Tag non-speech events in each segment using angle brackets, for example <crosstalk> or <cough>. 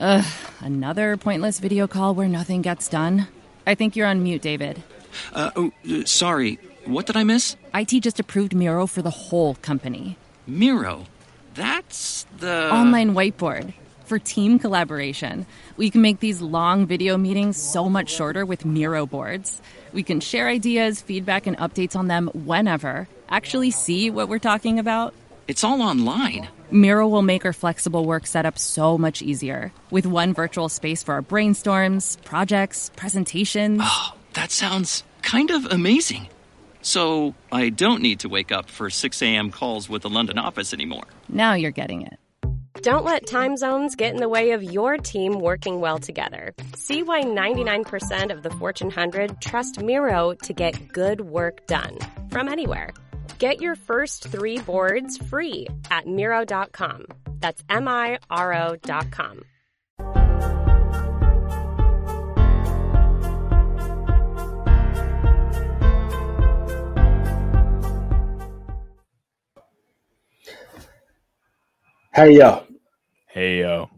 Ugh, another pointless video call where nothing gets done. I think you're on mute, David. Uh, oh, uh, sorry. What did I miss? IT just approved Miro for the whole company. Miro. That's the. Online whiteboard for team collaboration. We can make these long video meetings so much shorter with Miro boards. We can share ideas, feedback, and updates on them whenever. Actually, see what we're talking about. It's all online. Miro will make our flexible work setup so much easier with one virtual space for our brainstorms, projects, presentations. Oh, that sounds kind of amazing. So I don't need to wake up for 6 a.m. calls with the London office anymore. Now you're getting it. Don't let time zones get in the way of your team working well together. See why 99% of the Fortune 100 trust Miro to get good work done from anywhere. Get your first three boards free at Miro.com. That's M I R O.com. Hey yo. Hey yo.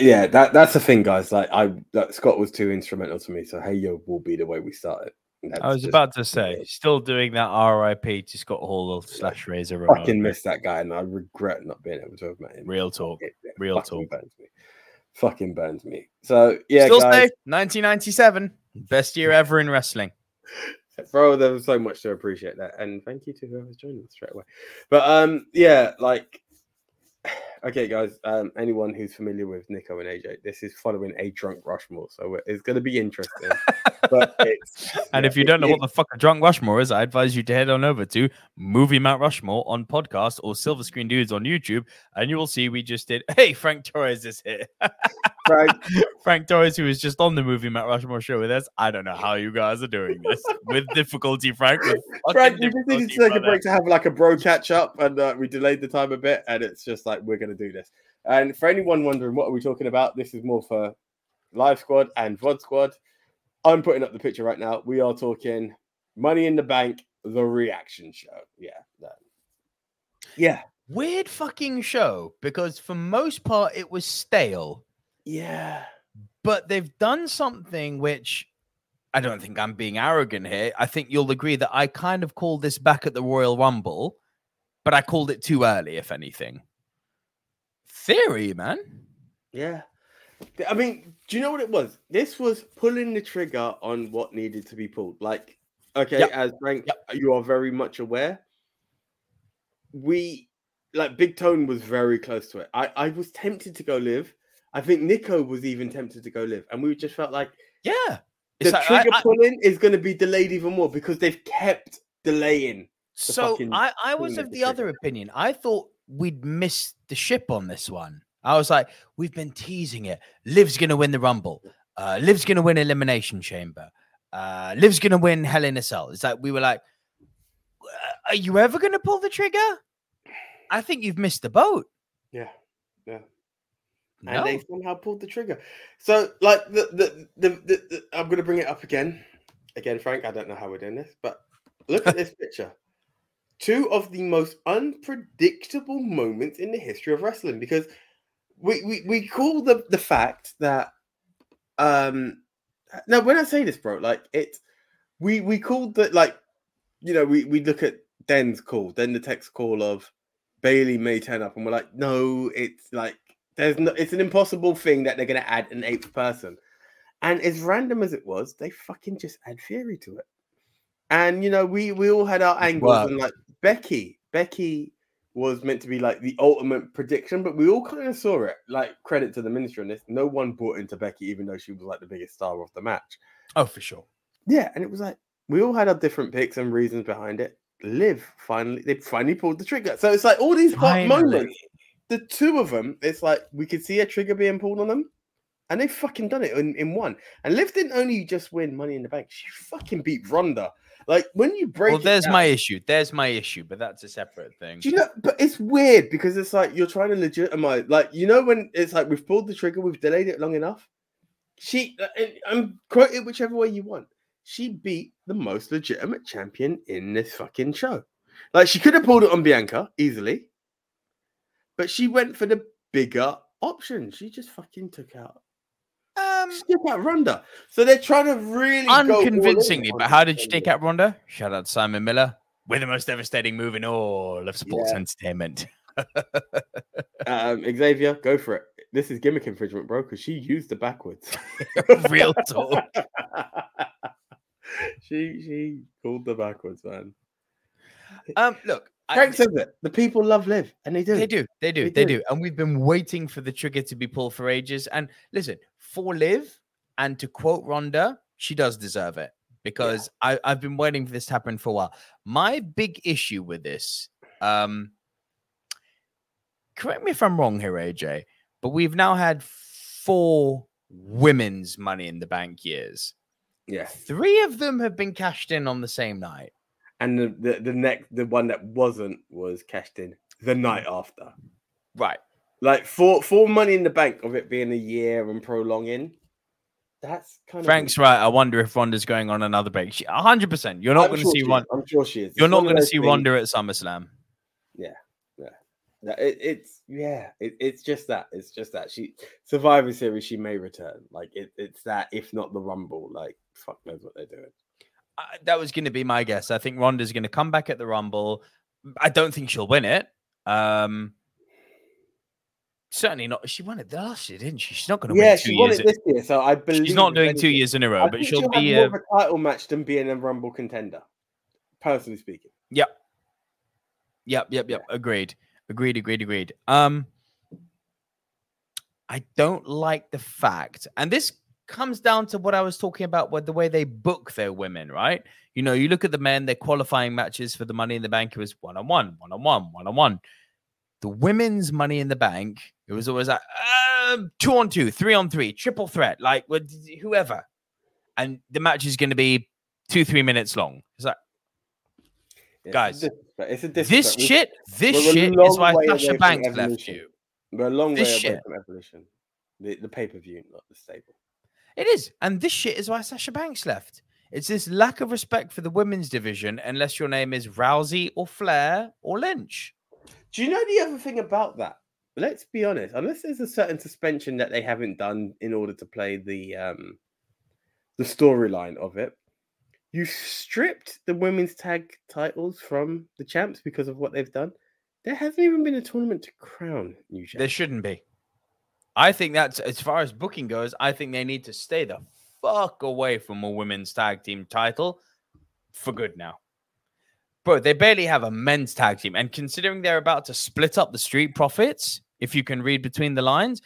Yeah, that that's the thing, guys. Like I that Scott was too instrumental to me, so hey yo will be the way we start it. That's I was about to say, still doing that RIP to Scott Hall slash Razor fucking Ramon. missed that guy, and I regret not being able to have met him. Real talk. It- it Real fucking talk. burns me. Fucking burns me. So yeah, Still guys, safe. 1997. Best year ever in wrestling. <laughs> bro, there was so much to appreciate that, and thank you to whoever's joining us straight away. But um, yeah, like, okay, guys, um, anyone who's familiar with Nico and AJ, this is following a drunk Rushmore, so it's going to be interesting. but <laughs> it's And yeah, if you don't know it- what the fuck a drunk Rushmore is, I advise you to head on over to Movie Mount Rushmore on podcast or Silver Screen Dudes on YouTube, and you will see we just did. <laughs> Hey, Frank Torres is here. Frank, <laughs> Frank Torres, who is just on the Movie Mount Rushmore show with us. I don't know how you guys are doing this with difficulty, Frank. With Frank, we just needed to take a break to have like a bro catch up, and uh, we delayed the time a bit, and it's just like we're going to do this. And for anyone wondering what are we talking about, this is more for Live Squad and VOD Squad. I'm putting up the picture right now. We are talking Money in the Bank, the reaction show. Yeah, that. yeah, Weird fucking show because for most part it was stale, yeah. but they've done something which I don't think I'm being arrogant here. I think you'll agree that I kind of called this back at the Royal Rumble, but I called it too early, if anything. Theory, man. Yeah. I mean, do you know what it was? This was pulling the trigger on what needed to be pulled. Like, okay, Yep. as Frank, you are very much aware. We like Big Tone was very close to it. I, I was tempted to go live. I think Nico was even tempted to go live. And we just felt like Yeah. the It's like, I- trigger I- pulling is going to be delayed even more because they've kept delaying. So I, I was of of the the other opinion. I thought we'd missed the ship on this one. I was like, we've been teasing it. Liv's gonna win the Rumble. Uh, Liv's gonna win Elimination Chamber. Uh, Liv's gonna win Hell in a Cell. It's like we were like, "Uh, are you ever gonna pull the trigger? I think you've missed the boat. Yeah. Yeah. No. and they somehow pulled the trigger. So, like the the, the, the, the I'm going to bring it up again, again, Frank. I don't know how we're doing this, but look at this picture. Two of the most unpredictable moments in the history of wrestling, because we we, we call the the fact that um now when I say this, bro, like it, we we called that like you know we we look at Den's call, then the text call of Bayley may turn up, and we're like, no, it's like there's no, it's an impossible thing that they're gonna add an eighth person. And as random as it was, they fucking just add Fury to it. And you know, we we all had our angles, and like Becky, Becky was meant to be like the ultimate prediction, but we all kind of saw it. Like credit to the ministry on this, no one bought into Becky, even though she was like the biggest star of the match. Oh, for sure. Yeah, and it was like we all had our different picks and reasons behind it. Liv finally, they finally pulled the trigger. So it's like all these hot moments. The two of them, it's like we could see a trigger being pulled on them, and they fucking done it in, in one. And Liv didn't only just win Money in the Bank; she fucking beat Ronda. Like when you break, Well, there's down- my issue. There's my issue, but that's a separate thing. Do you know? But it's weird because it's like you're trying to legitimize, like you know, when it's like we've pulled the trigger, we've delayed it long enough. She, uh, I'm quote it whichever way you want. She beat the most legitimate champion in this fucking show. Like she could have pulled it on Bianca easily, but she went for the bigger option. She just fucking took out. Um, took out Ronda. So they're trying to really go all in unconvincingly, on but how did you take out Ronda? Shout out Simon Miller. With the most devastating move in all of sports Yeah. entertainment. <laughs> Um, Xavier, go for it. This is gimmick infringement, bro, because she used the backwards. <laughs> Real talk. <laughs> she she called the backwards, man. Um, look, Frank says it. The people love Liv, and they do. They do, they do, They they do. do. And we've been waiting for the trigger to be pulled for ages. And listen, for Liv, and to quote Ronda, she does deserve it because I, I've been waiting for this to happen for a while. My big issue with this, um, correct me if I'm wrong here, AJ, but we've now had four women's money in the bank years. Yeah. Three of them have been cashed in on the same night. And the, the the next the one that wasn't was cashed in the night mm. after. Right. Like for for money in the bank of it being a year and prolonging. That's kind of Frank's of right. I wonder if Ronda's going on another break. She- 100%. You're not going to sure see. Ronda. I'm sure she is. You're It's not going to see things- Ronda at SummerSlam. that it, it's yeah, it, it's just that. It's just that she Survivor Series. She may return. Like it, it's that. If not the Rumble, like fuck knows what they're doing. Uh, that was going to be my guess. I think Ronda's going to come back at the Rumble. I don't think she'll win it. Um, certainly not. She won it last year, didn't she? She's not going to Yeah, win two she won it this year, so I believe She's not doing two years in a row, I but she'll she'll be. of a title match than being a Rumble contender. Personally speaking, Yep. Yep. Yep. Yep. Agreed. Agreed. Agreed. Agreed. Um, I don't like the fact, and this comes down to what I was talking about with the way they book their women, right? You know, you look at the men, their qualifying matches for the Money in the Bank, it was one on one, one on one, one on one. The women's Money in the Bank, it was always like um, two on two, three on three, triple threat, like with whoever, and the match is going to be two, three minutes long. It's like Yeah, Guys, it's a. It's a this shit, this we're shit is why Sasha Banks left you. We're a long This way away shit. from evolution. The, the pay per view, not the stable. It is. And this shit is why Sasha Banks left. It's this lack of respect for the women's division, unless your name is Rousey or Flair or Lynch. Do you know the other thing about that? Let's be honest. Unless there's a certain suspension that they haven't done in order to play the um the storyline of it, you stripped the women's tag titles from the champs because of what they've done. There hasn't even been a tournament to crown new champs. There shouldn't be. I think that's as far as booking goes, I think they need to stay the fuck away from a women's tag team title for good now. Bro, they barely have a men's tag team. And considering they're about to split up the street profits, if you can read between the lines,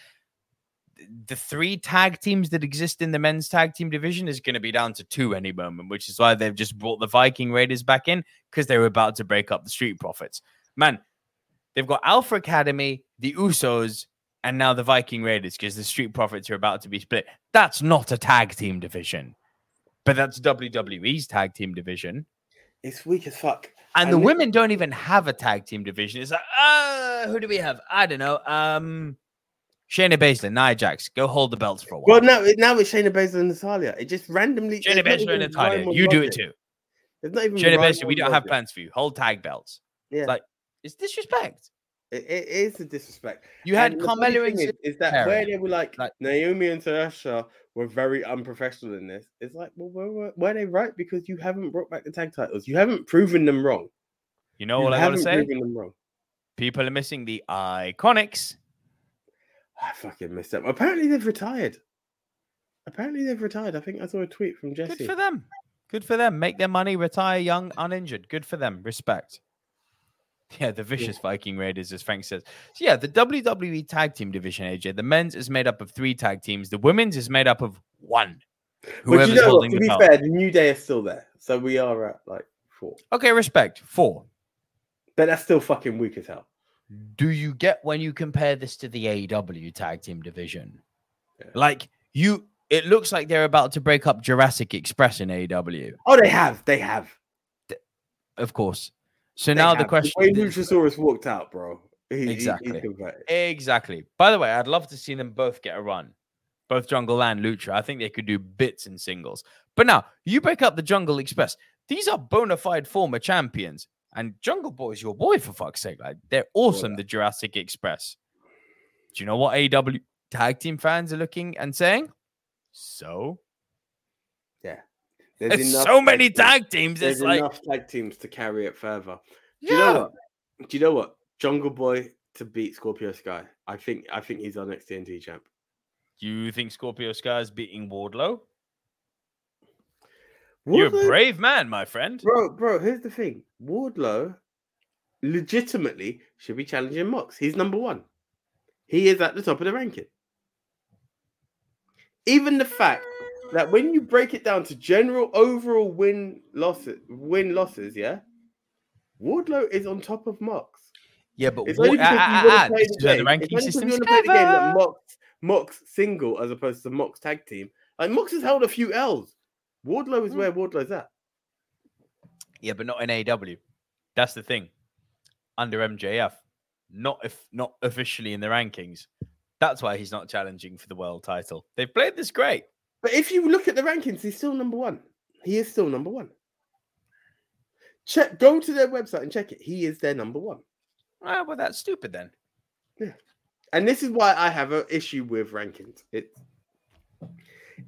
the three tag teams that exist in the men's tag team division is going to be down to two any moment, which is why they've just brought the Viking Raiders back in because they were about to break up the street profits. Man, they've got Alpha Academy, the Usos, and now the Viking Raiders because the Street Profits are about to be split. That's not a tag team division, but that's WWE's tag team division. It's weak as fuck. And the women don't even have a tag team division. It's like, uh, who do we have? I don't know. Um, Shayna Baszler, Nia Jax, go hold the belts for a while. Well, now now it's Shayna Baszler and Natalya. It just randomly. Shayna Baszler and Natalya, you do it too. There's not even Shayna Baszler, we don't have logic. plans for you. Hold tag belts. Yeah, Like, it's disrespect. It, it is a disrespect. You had And the funny Carmella thing and is, is that where they were like, Like- Naomi and Sasha were very unprofessional in this. It's like, well, were, were, were they right? Because you haven't brought back the tag titles. You haven't proven them wrong. You know you what I say? proven them wrong. People are missing the iconics. I fucking missed them. Apparently they've retired. Apparently they've retired. I think I saw a tweet from Jesse. Good for them. Good for them. Make their money, retire young, uninjured. Good for them. Respect. Yeah, the vicious Viking Raiders, as Frank says. So yeah, the WWE tag team division, AJ. The men's is made up of three tag teams. The women's is made up of one. But Whoever's you know holding To be belt. fair, the New Day is still there. So we are at like four. Okay, respect. Four. But that's still fucking weak as hell. Do you get when you compare this to the AEW tag team division? Yeah. Like you, it looks like they're about to break up Jurassic Express in AEW. Oh, they have. They have. Of course. So now the question way is- Luchasaurus walked out, bro. He- he- Exactly. converted. Exactly. By the way, I'd love to see them both get a run, both Jungle and Lucha. I think they could do bits in singles. But now you break up the Jungle Express. These are bona fide former champions, and Jungle Boy is your boy for fuck's sake. Like they're oh, awesome. yeah. The Jurassic Express. Do you know what AW tag team fans are looking and saying? So. There's, enough so many tag teams. There's It's like enough tag teams to carry it further. Do yeah. you know what? Do you know what? Jungle Boy to beat Scorpio Sky. I think I think he's our next TNT champ. Do you think Scorpio Sky is beating Wardlow? You're a brave man, my friend. Bro, bro, here's the thing. Wardlow legitimately should be challenging Mox. He's number one. He is at the top of the ranking. Even the fact that when you break it down to general overall win losses, win losses, yeah, Wardlow is on top of Mox. Yeah, but It's what, only because you ah, wanna ah, ah, play the is where the game- ranking it's only 'cause system's you wanna play the game that clever. Mox, Mox single as opposed to Mox tag team. Like Mox has held a few L's. Wardlow is where Wardlow's at. Yeah, but not in AW. That's the thing. Under MJF, not if not officially in the rankings. That's why he's not challenging for the world title. They've played this great. But if you look at the rankings, he's still number one. He is still number one. Check, go to their website and check it. He is their number one. Ah, well, that's stupid then. Yeah, And this is why I have an issue with rankings. It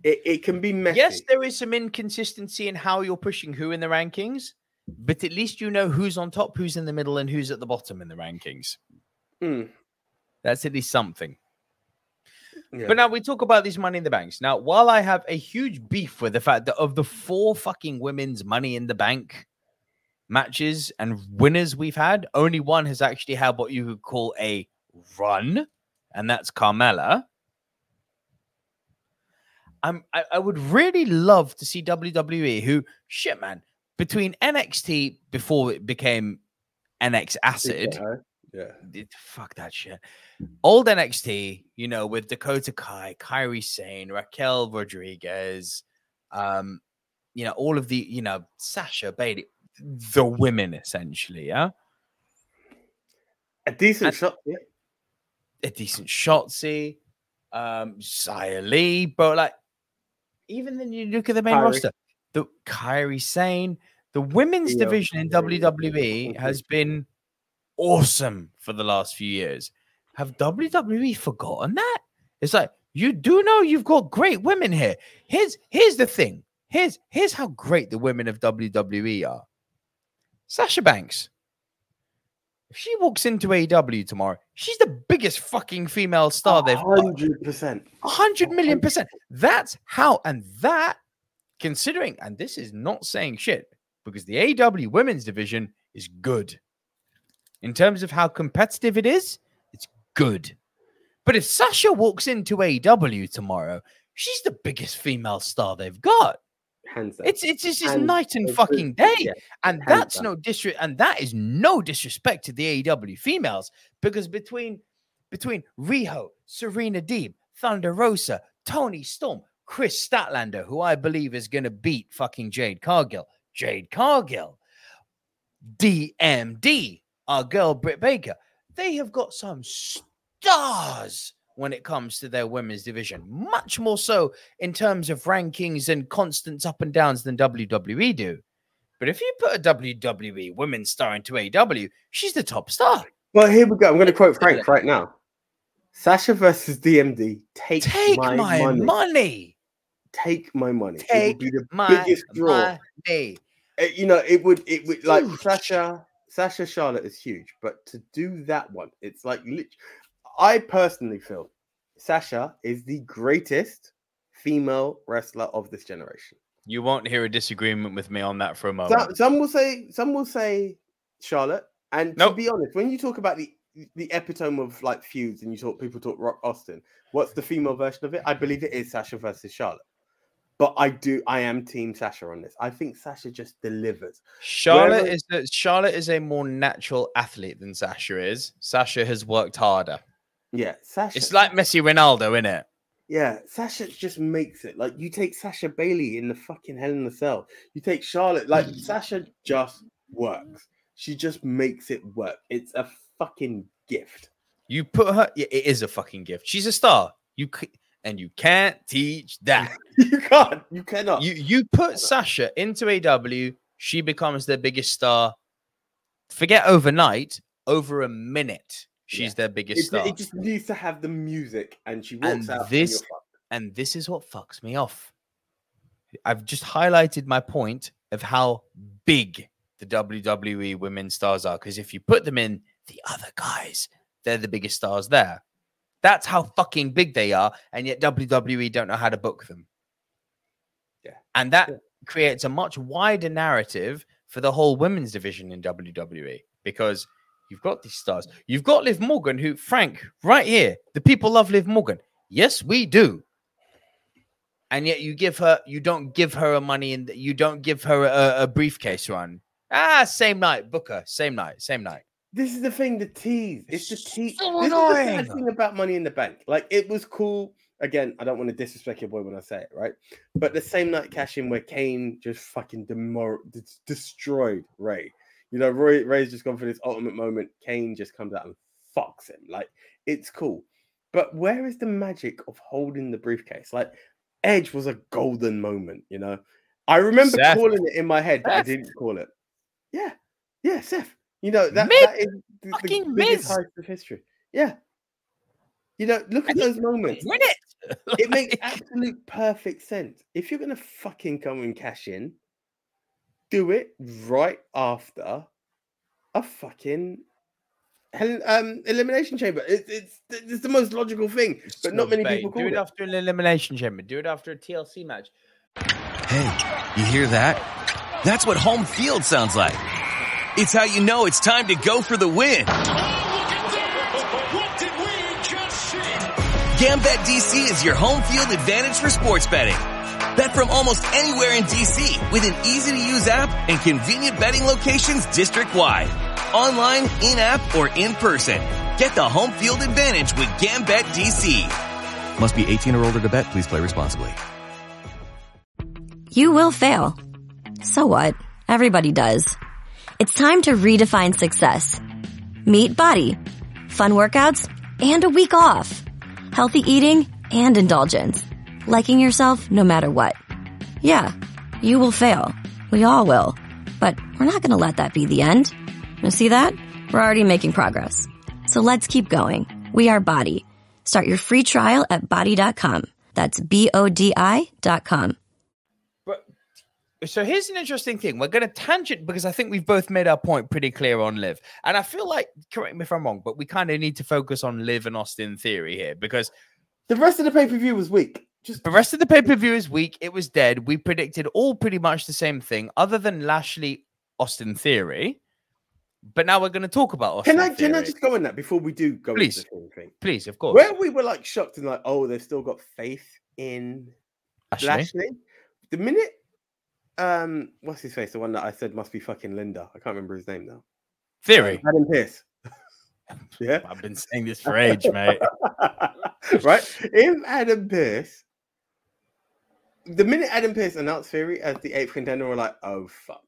it, it can be messy. Yes, there is some inconsistency in how you're pushing who in the rankings, but at least you know who's on top, who's in the middle, and who's at the bottom in the rankings. Mm, That's at least something. Yeah. But now we talk about these money in the banks. Now, while I have a huge beef with the fact that of the four fucking women's money in the bank matches and winners we've had, only one has actually had what you could call a run, and that's Carmella. I'm, I, I would really love to see WWE, who shit, man, between NXT before it became NX Acid, yeah. It- fuck that shit. Old NXT, you know, with Dakota Kai, Kairi Sane, Raquel Rodriguez, um, you know, all of the, you know, Sasha Bayley, the women essentially, yeah. A decent And- shot. Yeah. A decent Shotzi, um, Xia Li, but like, even then you look at the main Kairi. roster, the Kairi Sane, the women's Io division in WWE has been awesome for the last few years. Have WWE forgotten that? It's like you do know you've got great women here. Here's here's the thing. Here's here's how great the women of WWE are. Sasha Banks. If she walks into AEW tomorrow, she's the biggest fucking female star they've. Hundred percent. A hundred million percent. That's how, and that, considering, and this is not saying shit, because the AW women's division is good. In terms of how competitive it is, it's good. But if Sasha walks into AW tomorrow, she's the biggest female star they've got. Hands. It's it's just, night and fucking day. Yeah. And hands that's down. no disre- and that is no disrespect to the AEW females because between between Riho, Serena Deeb, Thunder Rosa, Toni Storm, Kris Statlander, who I believe is going to beat fucking Jade Cargill, Jade Cargill, DMD, our girl Britt Baker, they have got some stars when it comes to their women's division, much more so in terms of rankings and constants up and downs than WWE do. But if you put a WWE women's star into AW, she's the top star. Well, here we go. I'm going to quote Frank right now. Sasha versus DMD. Take, Take my, my, money. money. Take my money. it Take would be the My biggest draw. money. Uh, you know, it would. It would like Huge. Sasha. Sasha Charlotte is huge, but to do that one, it's like. I personally feel Sasha is the greatest female wrestler of this generation. You won't hear a disagreement with me on that for a moment. Some, some will say, some will say Charlotte. And to be honest, when you talk about the the epitome of like feuds, and you talk people talk Rock Austin, what's the female version of it? I believe it is Sasha versus Charlotte. But I do, I am Team Sasha on this. I think Sasha just delivers. Charlotte is a, Charlotte is a more natural athlete than Sasha is. Sasha has worked harder. Yeah, Sasha. It's like Messi Ronaldo, isn't it? Yeah, Sasha just makes it. Like you take Sasha Bayley in the fucking Hell in the Cell. You take Charlotte. Like mm. Sasha just works. She just makes it work. It's a fucking gift. You put her. yeah, It is a fucking gift. She's a star. You and you can't teach that. <laughs> you can't. You cannot. you you put Sasha into AW, she becomes their biggest star. Forget overnight, over a minute. She's Yeah. their biggest It, star. it just needs to have the music, and she walks And out. this- and and this is what fucks me off. I've just highlighted my point of how big the WWE women's stars are. Because if you put them in the other guys, they're the biggest stars there. That's how fucking big they are, and yet WWE don't know how to book them. Yeah. and that Yeah. creates a much wider narrative for the whole women's division in WWE because you've got these stars. You've got Liv Morgan, who, Frank, right here, the people love Liv Morgan. Yes, we do and yet you give her you don't give her a money and you don't give her a, a briefcase run ah same night booker same night same night This is the thing, the tease. It's the It's tease. so this is the sad thing about Money in the Bank. Like it was cool. Again, I don't want to disrespect your boy when I say it, right? But the same night cash in where Kane just fucking demor- des- destroyed Rey. You know, Roy Rey's just gone for this ultimate moment. Kane just comes out and fucks him. Like it's cool. But where is the magic of holding the briefcase? Like Edge was a golden moment, you know. I remember Seth. calling it in my head, but I didn't call it. Yeah, yeah, Seth. You know that, Miz. that is the, the biggest Miz. heist of history. Yeah. You know, look at And those moments. win it <laughs> It makes absolute perfect sense. If you're gonna fucking come and cash in, do it right after a fucking hell, um elimination chamber. It, it's it's the most logical thing, but not many vague. people do it it. after an elimination chamber do it after a tlc match Hey, you hear that? That's what home field sounds like. It's how you know it's time to go for the win. GambetDC is your home field advantage for sports betting. Bet from almost anywhere in DC with an easy to use app and convenient betting locations district wide. Online, in-app, or in person. Get the home field advantage with Gambit DC. Must be 18 or older to bet. Please play responsibly. You will fail. So what? Everybody does. It's time to redefine success. Meet Bodi. Fun workouts and a week off. Healthy eating and indulgence. Liking yourself no matter what. Yeah, you will fail. We all will. But we're not going to let that be the end. You see that? We're already making progress. So let's keep going. We are Bodi. Start your free trial at bodi.com. That's B-O-D-I dot com. So here's an interesting thing we're going to tangent because i think we've both made our point pretty clear on Liv and i feel like correct me if i'm wrong but we kind of need to focus on Liv and austin theory here because The rest of the pay-per-view was weak. Just The rest of the pay per view is weak. It was dead. We predicted all pretty much the same thing, other than Lashley Austin Theory. But now we're going to talk about Austin can I Theory. can I just go on that before we do go Please. into the thing? Please, of course. Where we were like shocked and like, oh, they've still got faith in Lashley? Lashley. The minute, um, what's his face? The one that I said must be fucking Linda. I can't remember his name now. Theory. Adam Pearce. <laughs> yeah, I've been saying this for age, mate. <laughs> right. If Adam Pearce, the minute Adam Pearce announced Theory as the eighth contender, we're like, oh fuck,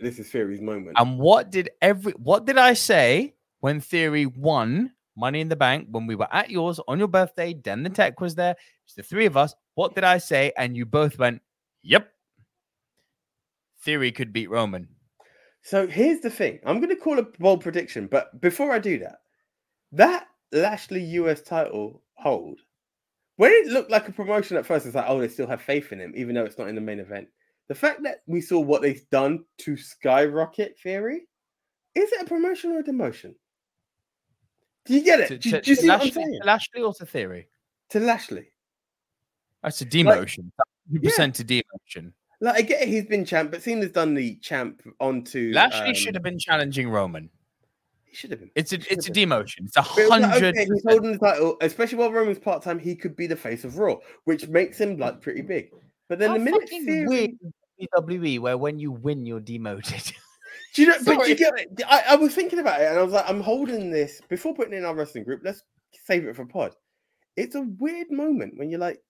this is Theory's moment. And what did every what did I say when Theory won Money in the Bank when we were at yours on your birthday? Den the Tech was there. It's the three of us. What did I say? And you both went, "Yep." Theory could beat Roman. So here's the thing. I'm going to call a bold prediction, but before I do that, that Lashley US title hold, when it looked like a promotion at first, it's like, oh, they still have faith in him, even though it's not in the main event. The fact that we saw what they've done to skyrocket Theory, is it a promotion or a demotion? Do you get it? To, do, to- do you see what I'm Lashley, saying? Lashley or to Theory? To Lashley. That's a demotion. Hundred Yeah. percent to demotion. Like, I get he's been champ, but seeing as done the champ onto. Lashley um, should have been challenging Roman. He should have been. It's a Should it's a been. demotion. It's a But it was like, hundred. okay, he's holding the title, especially while Roman's part time. He could be the face of Raw, which makes him like pretty big. But then How the minute fucking Theory, weird WWE where when you win you're demoted. <laughs> do you know? But you get it. I, I was thinking about it, and I was like, I'm holding this before putting in our wrestling group. Let's save it for pod. It's a weird moment when you're like,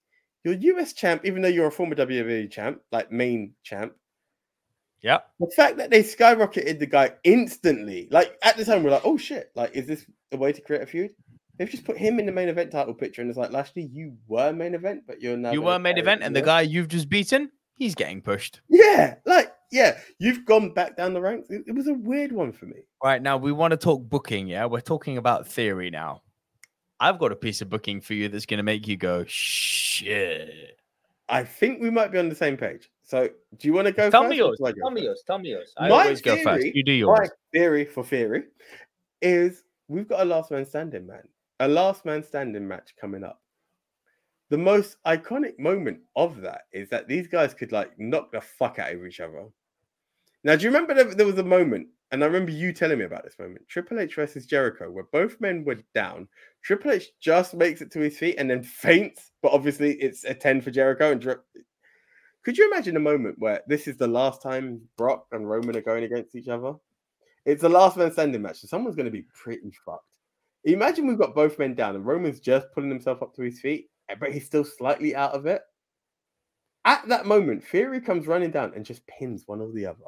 you're US champ, even though you're a former WWE champ, like main champ. Yeah. The fact that they skyrocketed the guy instantly, like at the time, we're like, oh shit, like, is this a way to create a feud? They've just put him in the main event title picture, and it's like, Lashley, you were main event, but you're now You were main event, and the guy you've just beaten, he's getting pushed. Yeah, like yeah, you've gone back down the ranks. It, it was a weird one for me. Right now, we want to talk booking. Yeah, we're talking about theory now. I've got a piece of booking for you that's going to make you go shit. I think we might be on the same page. So, do you want to go? Tell first me yours. shall I go Tell me yours. Tell me yours. I My always go first. You do yours. My theory for theory is we've got a last man standing man, a last man standing match coming up. The most iconic moment of that is that these guys could like knock the fuck out of each other. Now, do you remember there, there was a moment, and I remember you telling me about this moment Triple H versus Jericho, where both men were down. Triple H just makes it to his feet and then faints, but obviously it's a 10 for Jericho. And Jer- could you imagine a moment where this is the last time Brock and Roman are going against each other? It's the last man standing match, so someone's going to be pretty fucked. Imagine we've got both men down and Roman's just pulling himself up to his feet, eh, but he's still slightly out of it. At that moment, Theory comes running down and just pins one or the other.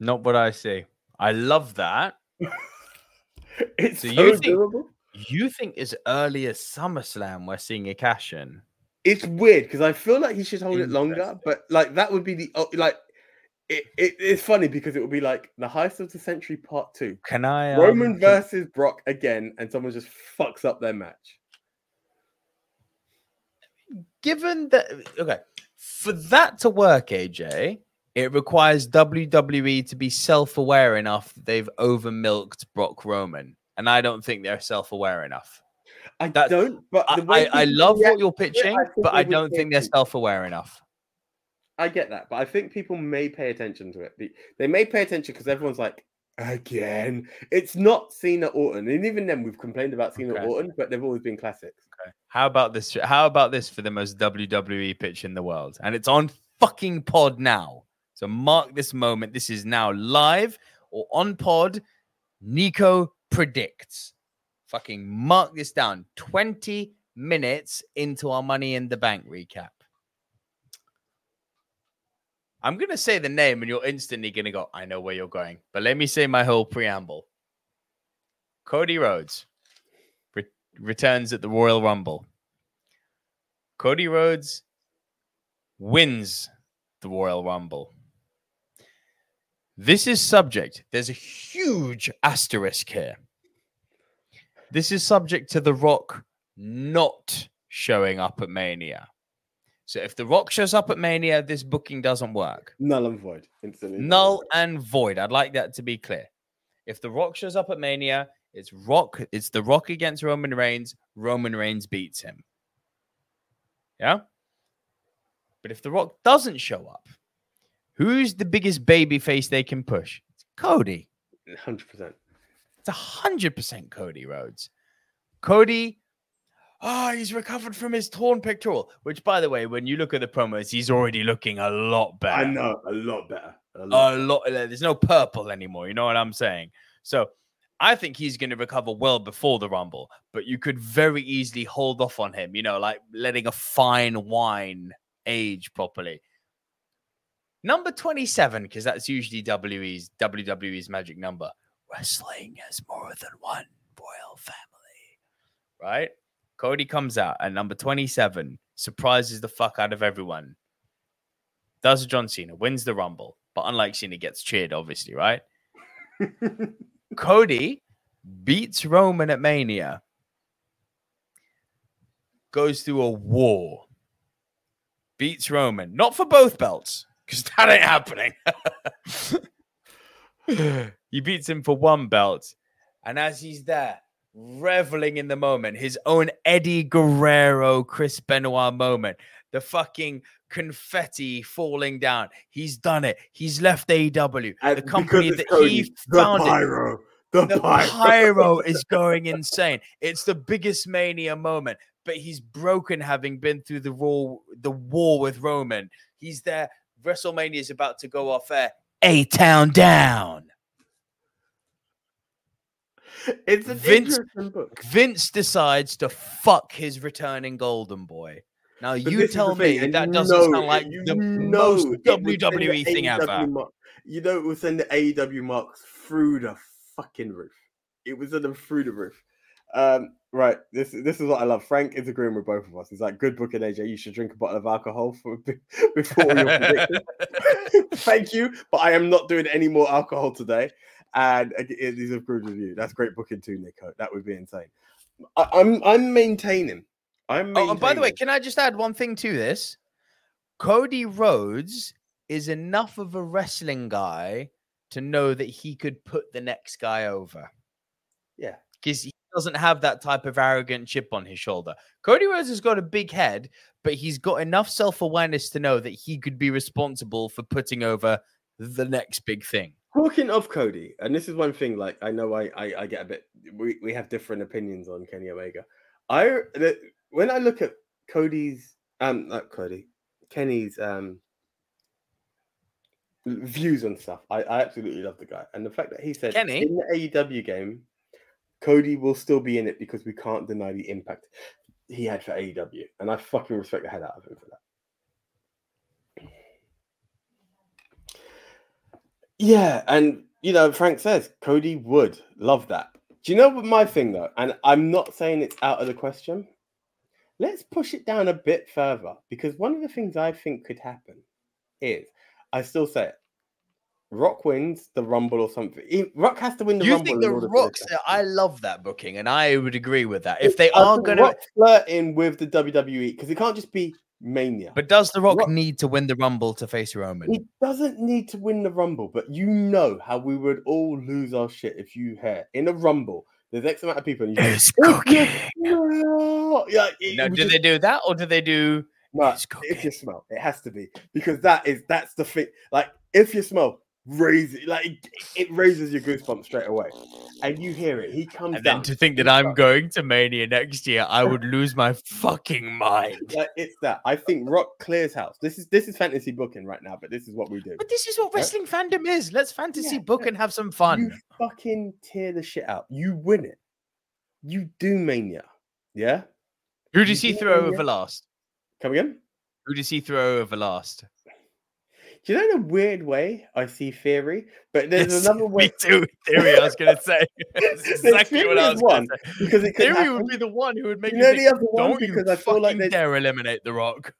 Not what I see. I love that. <laughs> It's So so, you think- doable. You think as early as SummerSlam we're seeing a cash in? It's weird because I feel like he should hold it longer, but like that would be the like. It, it, it's funny because it would be like the heist of the century part two. Can I? um, Roman can- versus Brock again, and someone just fucks up their match. given that okay for that to work aj it requires wwe to be self-aware enough that they've over milked brock roman and i don't think they're self-aware enough I That- don't, but i, I, I love what you're to it, pitching I but i don't think they're self-aware enough I get that, but I think people may pay attention to it. They- may pay attention because everyone's like, again, it's not Cena Orton, and even then we've complained about Cena Okay. Orton, but they've always been classics. how about this how about this for the most wwe pitch in the world and it's on fucking pod now so mark this moment. This is now live or on pod. Nico predicts. Fucking mark this down. 20 minutes into our money in the bank recap. I'm going to say the name and you're instantly going to go i know where you're going. But let me say my whole preamble. Cody rhodes re- returns at the royal rumble. Cody rhodes wins the royal rumble this is subject there's a huge asterisk here this is subject to the rock not showing up at mania so if the rock shows up at mania this booking doesn't work Null and void. Instantly. null and void. I'd like that to be clear. If the Rock shows up at Mania, it's Rock. It's the Rock against Roman Reigns. Roman Reigns beats him. Yeah. But if the Rock doesn't show up, who's the biggest baby face they can push? It's Cody. 100%. It's a hundred percent Cody Rhodes. Cody. Oh, he's recovered from his torn pectoral. Which, by the way, when you look at the promos, he's already looking a lot better I know, a lot better. A lot a lot. There's no purple anymore. You know what I'm saying? So I think he's going to recover well before the Rumble, but you could very easily hold off on him. You know, like letting a fine wine age properly. Number 27, because that's usually WWE's WWE's magic number. Wrestling has more than one royal family, right? Cody comes out at number 27, surprises the fuck out of everyone does John Cena, wins the Rumble, but unlike Cena, gets cheered, obviously, right? <laughs> Cody beats Roman at Mania, goes through a war, beats Roman, not for both belts, because that ain't happening. <laughs> he beats him for one belt, and as he's there, reveling in the moment, his own Eddie Guerrero, Chris Benoit moment, the fucking confetti falling down. He's done it. He's left AEW, the company that Cody, he the founded. pyro, the, The pyro. pyro <laughs> is going insane. It's the biggest mania moment, but he's broken having been through the war, the war with Roman. He's there. WrestleMania is about to go off air. A town down. It's an Vince- interesting book. Vince decides to fuck his returning golden boy. Now But you tell thing, me and that doesn't know sound like you the know most it would send the WWE thing ever. mark- you know, it will send the AEW marks through the fucking roof. It was send them through the roof. Um, right. This this is what I love. Frank is agreeing with both of us. He's like, good book in AJ. You should drink a bottle of alcohol for <laughs> before your prediction. <laughs> Thank you, but I am not doing any more alcohol today. And he's a good review. That's great booking too, Nico. That would be insane. I, I'm I'm maintaining. I'm. Oh, and by the way, can I just add one thing to this? Cody Rhodes is enough of a wrestling guy to know that he could put the next guy over. Yeah. Because doesn't have that type of arrogant chip on his shoulder. Cody Rhodes has got a big head, but he's got enough self awareness to know that he could be responsible for putting over the next big thing. Talking of Cody, and this is one thing. Like I know I I, I get a bit. We, we have different opinions on Kenny Omega. I the, when I look at Cody's um not Cody, Kenny's um views on stuff, I, I absolutely love the guy, and the fact that he said Kenny? in the AEW game, Cody will still be in it because we can't deny the impact he had for AEW, and I fucking respect the head out of him for that. Yeah, and you know, Frank says Cody would love that. Do you know what my thing though? And I'm not saying it's out of the question. Let's push it down a bit further because one of the things I think could happen is I still say it. Rock wins the Rumble or something. He- Rock has to win the you Rumble. think the Rocks? I love that booking, and I would agree with that. If they are going to, flirting with the WWE because it can't just be Mania. but does the Rock Rock- need to win the Rumble to face Roman? He doesn't need to win the Rumble, but you know how we would all lose our shit if you hear in a Rumble. There's X amount of people, and you It's go, cooking. "If Yeah, it- No, do just- they do that or do they do? no, It's if you smell, it has to be because that is that's the thing. Like if you smell, raise it, like it, raises your goosebumps straight away, and you hear it. He comes And down. then to think that I'm going to Mania next year, I would lose my fucking mind. <laughs> Like, it's that. I think Rock clears house. This is this is fantasy booking right now, but this is what we do. But this is what Yeah. wrestling fandom is. Let's fantasy Yeah, book yeah. and have some You fun. fucking tear the shit out. You win it. You do mania. Yeah. Who does he Yeah, throw yeah. over last? Come again. Who does he throw over last? You know in a weird way I see theory, but there's Yes, another <laughs> way Me too. <laughs> Theory, I was going to say. <laughs> That's exactly what I was going one, to say. because it Theory happen. would be the one who would make You you, know think, the other one because I feel like they dare eliminate The Rock.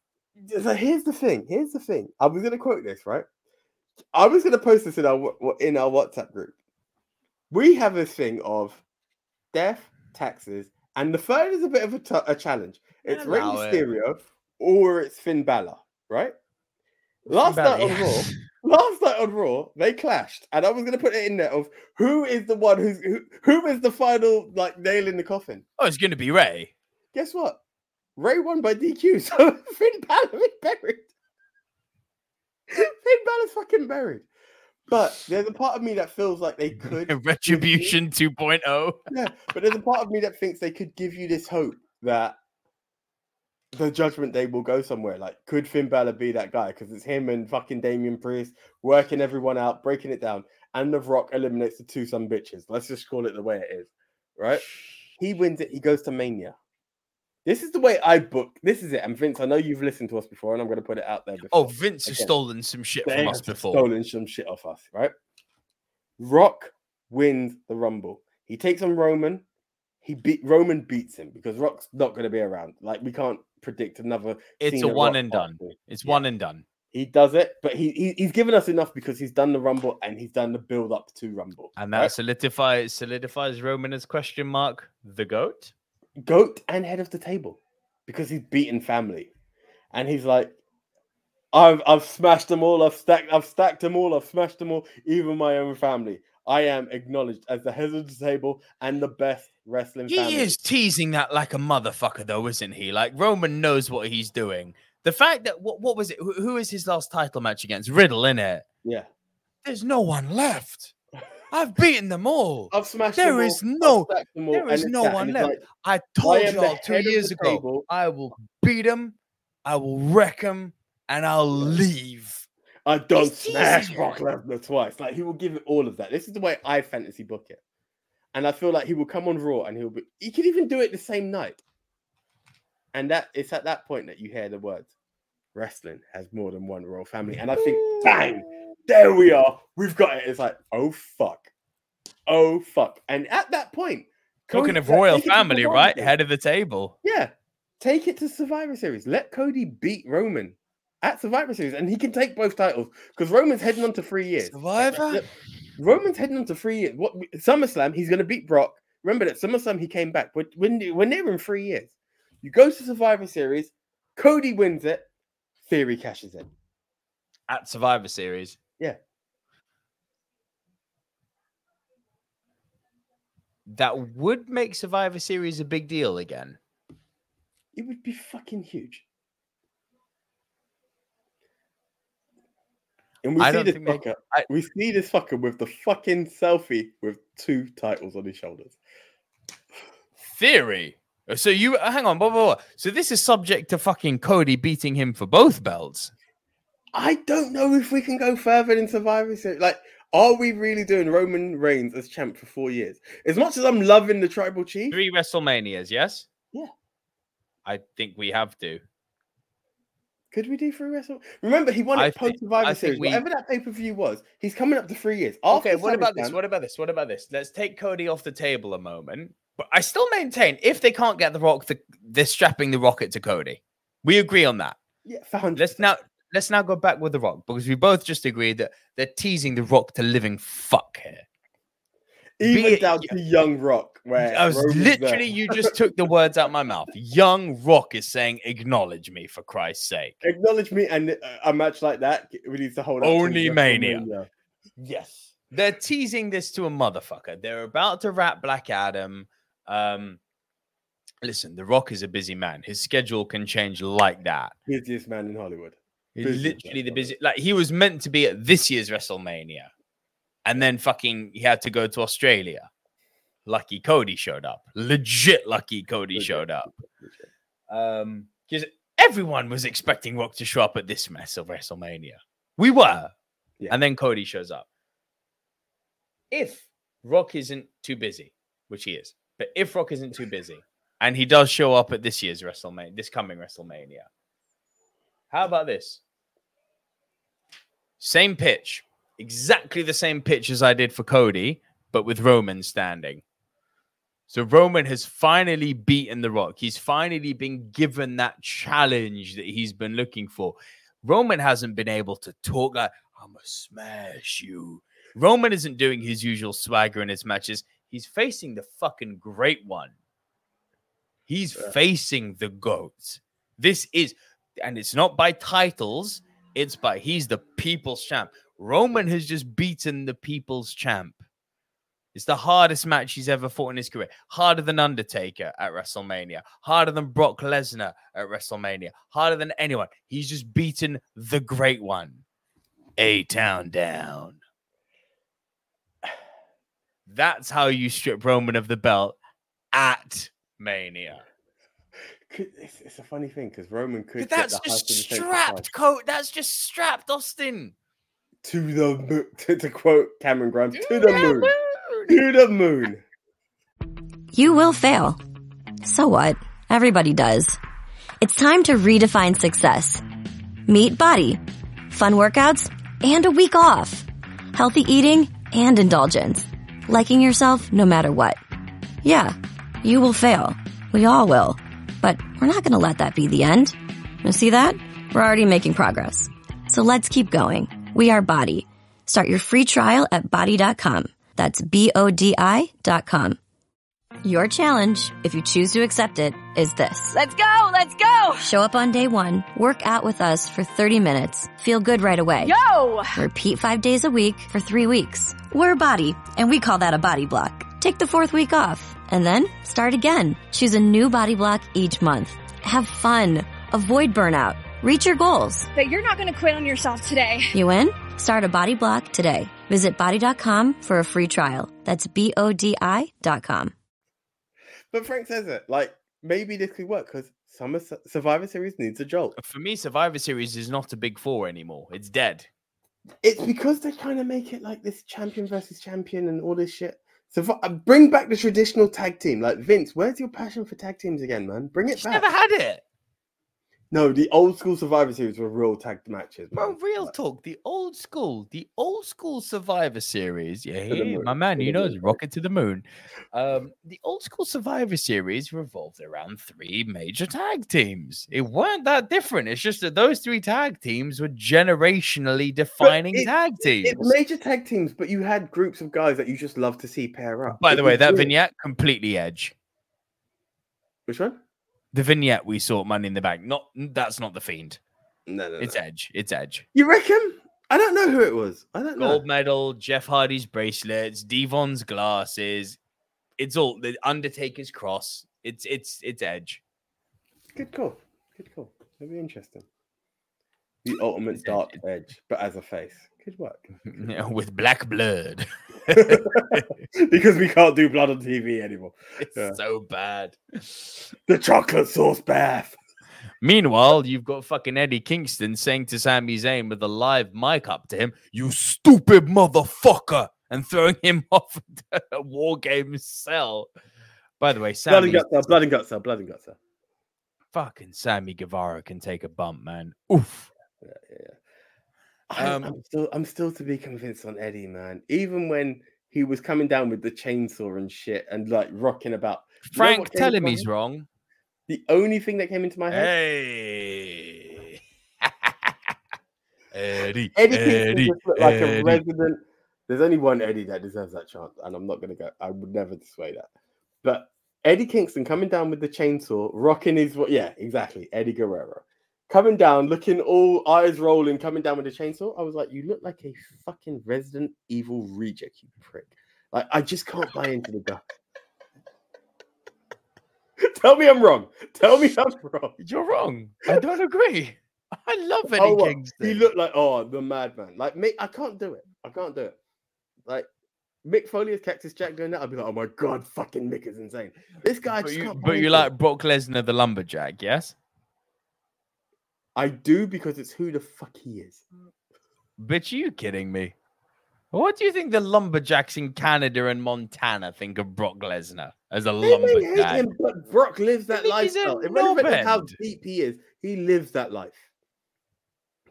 So here's the thing. Here's the thing. I was gonna quote this right. I was gonna post this in our in our WhatsApp group. We have this thing of death, taxes, and the third is a bit of a, t- a challenge. It's Rey Allow it. Mysterio or it's Finn Balor, right? Last night on Raw, <laughs> last night on Raw, they clashed, and I was gonna put it in there of who is the one who's who, who is the final like nail in the coffin. Oh, it's going to be Rey. Guess what? Rey won by DQ, <laughs> so Finn Balor is buried. Finn Balor's fucking buried. But there's a part of me that feels like they could. <laughs> Retribution oh. 2.0. Yeah, but there's a part of me that thinks they could give you this hope that the Judgment Day will go somewhere. Like, could Finn Balor be that guy? Because it's him and fucking Damian Priest working everyone out, breaking it down, and The Rock eliminates the two some bitches. Let's just call it the way it is, right? He wins it. He goes to Mania. This is the way I book. This is it. And Vince, I know you've listened to us before, and I'm going to put it out there. Oh, before. Oh, Vince has stolen some shit They from us before. Stolen some shit off us, right? Rock wins the Rumble. He takes on Roman. He beat Roman beats him because Rock's not going to be around. Like we can't predict another. It's Cena a one Rock and done. It's Yeah. one and done. He does it, but he, he he's given us enough because he's done the Rumble and he's done the build up to Rumble. And that right? solidifies solidifies Roman as question mark the goat. goat and head of the table because he's beaten family, and he's like, I've I've smashed them all. I've stacked I've stacked them all. I've smashed them all. Even my own family. I am acknowledged as the head of the table and the best wrestling. He family. is teasing that like a motherfucker, though, isn't he? Like Roman knows what he's doing. The fact that what, what was it? Who, who is his last title match against? Riddle, in it. Yeah, There's no one left. <laughs> I've beaten them all. I've smashed. There them is no- them there is no one left. like, I told the y'all two head of the years ago. table. I will beat him. I will wreck him, and I'll leave. I don't He's smash teasing Brock Lesnar twice. Like he will give it all of that. This is the way I fantasy book it, and I feel like he will come on Raw and he'll be. He could even do it the same night, and that it's at that point that you hear the words, "Wrestling has more than one royal family," and I think, bang, there we are. We've got it. It's like, oh fuck, oh fuck, and at that point, Talking of royal take it to family, right? Head of the table. Yeah, take it to Survivor Series. Let Cody beat Roman at Survivor Series, and he can take both titles because Roman's heading on to three years. Survivor? Roman's heading on to three years. What SummerSlam? He's going to beat Brock. Remember that SummerSlam he came back. When when when they were in three years, you go to Survivor Series. Cody wins it. Theory cashes in. At Survivor Series. Yeah. That would make Survivor Series a big deal again. It would be fucking huge. And we I see don't this fucker. I- we see this fucker with the fucking selfie with two titles on his shoulders. Theory. So you uh, hang on, blah, blah, blah. So this is subject to fucking Cody beating him for both belts. I don't know if we can go further than Survivor Series. Like, are we really doing Roman Reigns as champ for four years? As much as I'm loving the Tribal Chief, Three WrestleManias, yes? Yeah. I think we have to. Could we do three Wrestle? Remember, he won I it post Survivor Series. we- Whatever that pay per view was, he's coming up to three years. After Okay, what about this? What about this? What about this? Let's take Cody off the table a moment. But I still maintain if they can't get the rock, the, they're strapping the rocket to Cody. We agree on that. Yeah, for 100. Let's now let's now go back with the rock because we both just agreed that they're teasing the rock to living fuck here. Even it- down to Young Rock, where I was Roman's there. literally you just took the words out of my mouth. Young Rock is saying, "Acknowledge me for Christ's sake." acknowledge me and uh, a match like that we need to hold Only Mania. WrestleMania. Yes. They're teasing this to a motherfucker. They're about to wrap Black Adam. Um, listen, The Rock is a busy man. His schedule can change like that. busiest man in Hollywood. He's literally the busy. Like he was meant to be at this year's WrestleMania, and then fucking he had to go to Australia. Lucky Cody showed up. Legit lucky Cody Legit. showed up. Um, because everyone was expecting Rock to show up at this mess of WrestleMania. We were. Yeah. And then Cody shows up. If Rock isn't too busy, which he is, but if Rock isn't too busy and he does show up at this year's WrestleMania, this coming WrestleMania, how about this? Same pitch, exactly the same pitch as I did for Cody, but with Roman standing. So Roman has finally beaten The Rock. He's finally been given that challenge that he's been looking for. Roman hasn't been able to talk like, I'm going to smash you. Roman isn't doing his usual swagger in his matches. He's facing the fucking great one. He's Yeah. facing the GOAT. This is, and it's not by titles, it's by he's the people's champ. Roman has just beaten the people's champ. It's the hardest match he's ever fought in his career. Harder than Undertaker at WrestleMania. Harder than Brock Lesnar at WrestleMania. Harder than anyone. He's just beaten the great one. A town down. <sighs> That's how you strip Roman of the belt at Mania. It's, a funny thing because Roman could that's the just of the Saints strapped, coat. That's just strapped, Austin. To the moon. To, to quote Cameron Grimes, to the moon, to the moon. You will fail. So what? Everybody does. It's time to redefine success. Meet Bodi. Fun workouts and a week off. Healthy eating and indulgence. Liking yourself no matter what. Yeah, you will fail. We all will. But we're not gonna let that be the end. You see that? We're already making progress. So let's keep going. We are Bodi. Start your free trial at bodi.com. That's B-O-D-I dot com. Your challenge, if you choose to accept it, is this. Let's go! Let's go! Show up on day one, work out with us for 30 minutes, feel good right away. Yo! Repeat five days a week for three weeks. We're Bodi, and we call that a body block. Take the fourth week off, and then start again. Choose a new body block each month. Have fun. Avoid burnout. Reach your goals. But you're not gonna quit on yourself today. You in? Start a body block today. Visit bodi.com for a free trial. That's B-O-D-I dot com. But Frank says it like maybe this could work because Summer Survivor Series needs a jolt. For me, Survivor Series is not a big four anymore. It's dead. It's because they're trying to make it like this champion versus champion and all this shit. So uh, bring back the traditional tag team. Like Vince, where's your passion for tag teams again, man? Bring it He's back. never had it. No, the old school Survivor Series were real tag matches. Bro, man. real talk. The old school, the old school Survivor Series. Yeah, moon, my man, you know, rocket to the moon. Um, the old school Survivor Series revolved around three major tag teams. It weren't that different. It's just that those three tag teams were generationally defining it- tag teams. It's major tag teams, but you had groups of guys that you just love to see pair up. By It the way, that vignette completely edge. Which one? The vignette we saw Money in the Bank. Not that's not the fiend. No, no, It's no. Edge. It's Edge. You reckon? I don't know who it was. I don't know. Gold medal, Jeff Hardy's bracelets, Devon's glasses. It's all the Undertaker's cross. It's it's it's Edge. Good call. Good call. That'd be interesting. The ultimate It's Edge, dark edge, but as a face. Good work. <laughs> Yeah, with black blood. <laughs> <laughs> because we can't do blood on TV anymore. It's Yeah. so bad. The chocolate sauce bath. Meanwhile, you've got fucking Eddie Kingston saying to Sami Zayn with a live mic up to him, "You stupid motherfucker," and throwing him <laughs> off a war game cell. By the way, Blood and Sammy, guts blood and guts cell, blood and guts fucking Sammy Guevara can take a bump, man. Oof. Yeah, yeah, yeah. I, Um, I'm still I'm still to be convinced on Eddie, man. Even when he was coming down with the chainsaw and shit and like rocking about. You know Frank, what came tell him he's wrong. The only thing that came into my head, Hey. <laughs> Eddie, Eddie Eddie, just looked like a resident. There's only one Eddie that deserves that chance, and I'm not gonna go. I would never dissuade that. But Eddie Kingston coming down with the chainsaw, rocking his yeah, exactly. Eddie Guerrero coming down, looking all eyes rolling, coming down with a chainsaw. I was like, you look like a fucking Resident Evil reject, you prick. Like I just can't buy into the guy. <laughs> Tell me I'm wrong. Tell me I'm wrong. You're wrong. I don't agree. I love Eddie Oh. Kingston. He looked like oh the madman. Like Mick, I can't do it. I can't do it. Like Mick Foley as Cactus Jack doing that, I'd be like, oh my god, fucking Mick is insane. This guy, but just you, can't. but you like. Brock Lesnar, the lumberjack, yes? I do because it's who the fuck he is. Bitch, you kidding me? What do you think the lumberjacks in Canada and Montana think of Brock Lesnar as a They may hate lumberjack? him, but Brock lives that think he's a lifestyle. Irrelevant of how deep he is, he lives that life.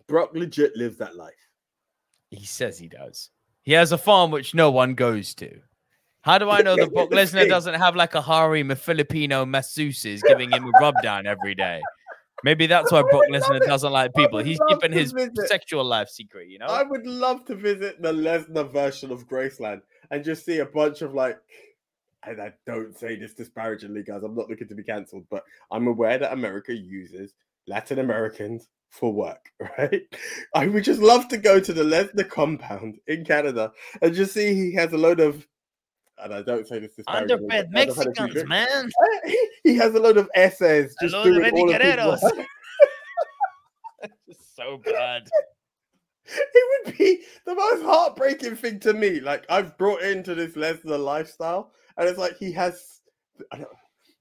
Brock legit lives that life. He says he does. He has a farm which no one goes to. How do I know that Brock <laughs> Lesnar doesn't have like a harem of Filipino masseuses giving him a rub down every day? Maybe that's why Brock Lesnar doesn't like people. He's keeping his visit. sexual life secret, you know? I would love to visit the Lesnar version of Graceland and just see a bunch of like, and I don't say this disparagingly, guys. I'm not looking to be cancelled, but I'm aware that America uses Latin Americans for work, <laughs> right? I would just love to go to the Lesnar compound in Canada and just see he has a load of, and I don't say this disparagingly. Underfed Mexicans, man. <laughs> He has a load of essays just load of doing all of etiqueteros. work. <laughs> <laughs> so bad. it would be the most heartbreaking thing to me. Like I've brought into this Lesnar lifestyle, and it's like he has, I don't,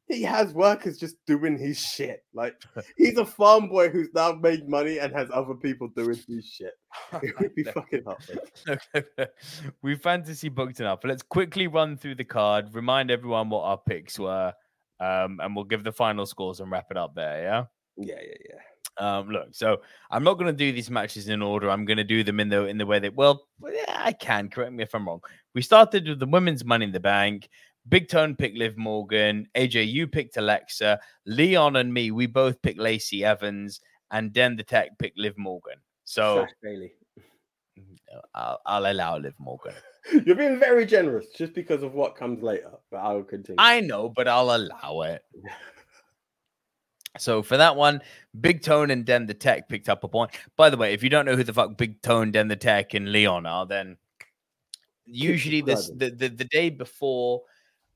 he has workers just doing his shit. Like he's a farm boy who's now made money and has other people doing his shit. It would be <laughs> fucking heartbreaking. <laughs> we fantasy booked enough. Let's quickly run through the card, remind everyone what our picks were, um, and we'll give the final scores and wrap it up there. Yeah. Yeah, yeah, yeah. Um, look, so I'm not going to do these matches in order. I'm going to do them in the in the way that well, well, yeah, I can. Correct me if I'm wrong. We started with the women's Money in the Bank. Big Tone picked Liv Morgan. AJ, you picked Alexa. Leon and me, we both picked Lacey Evans, and Den the Tech picked Liv Morgan. So. <laughs> I'll, I'll allow Liv Morgan. <laughs> You're being very generous just because of what comes later, but I will continue. I know, but I'll allow it. <laughs> So for that one, Big Tone and Den the Tech picked up a point. By the way, if you don't know who the fuck Big Tone, Den the Tech, and Leon are, then usually this the, the, the day before,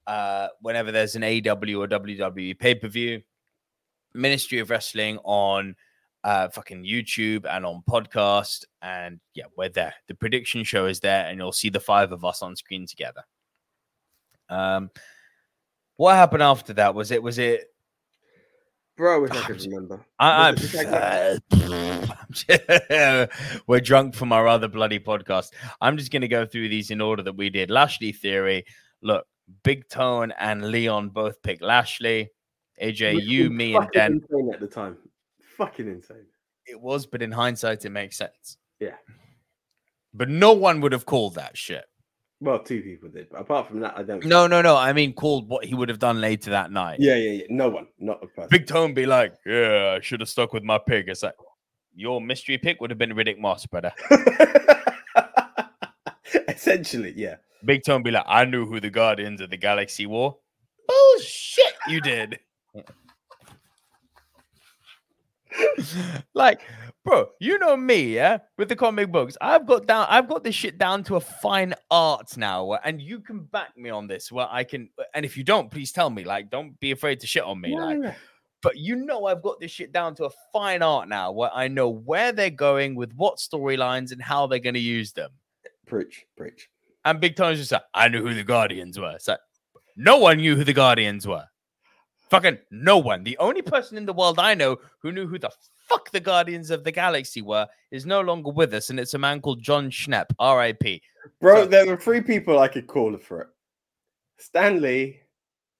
uh, whenever there's an AEW or WWE pay per view, Ministry of Wrestling on uh fucking YouTube and on podcast, and yeah, we're there. The prediction show is there, and you'll see the five of us on screen together. Um, what happened after that? Was it was it Bro, I wish I could remember. I, Was it the I'm <laughs> we're drunk from our other bloody podcast. I'm just going to go through these in order that we did. Lashley theory. Look, Big Tone and Leon both picked Lashley. AJ, Which you, me, and Dan. insane at the time. fucking insane. It was, but in hindsight, it makes sense. Yeah. But no one would have called that shit. Well, two people did, but apart from that, I don't. No, no, no. I mean, called what he would have done later that night. Yeah, yeah, yeah. No one, not a person. Big Tone be like, yeah, I should have stuck with my pick. It's like, your mystery pick would have been Riddick Moss, brother. <laughs> Essentially, yeah. Big Tone be like, I knew who the Guardians of the Galaxy were. Bullshit, you did. like, bro, you know me, yeah, with the comic books. I've got down, I've got this shit down to a fine art now, uh, and you can back me on this. Where I can, uh, and if you don't, please tell me. Like, don't be afraid to shit on me. Like, but you know, I've got this shit down to a fine art now, where I know where they're going with what storylines and how they're going to use them. Preach, preach. And Big Tone's just like, I knew who the Guardians were. It's like, no one knew who the Guardians were. Fucking no one. The only person in the world I know who knew who the fuck the Guardians of the Galaxy were is no longer with us, and it's a man called Jon Schnepp, R.I.P. Bro, So- there were three people I could call for it. Stanley,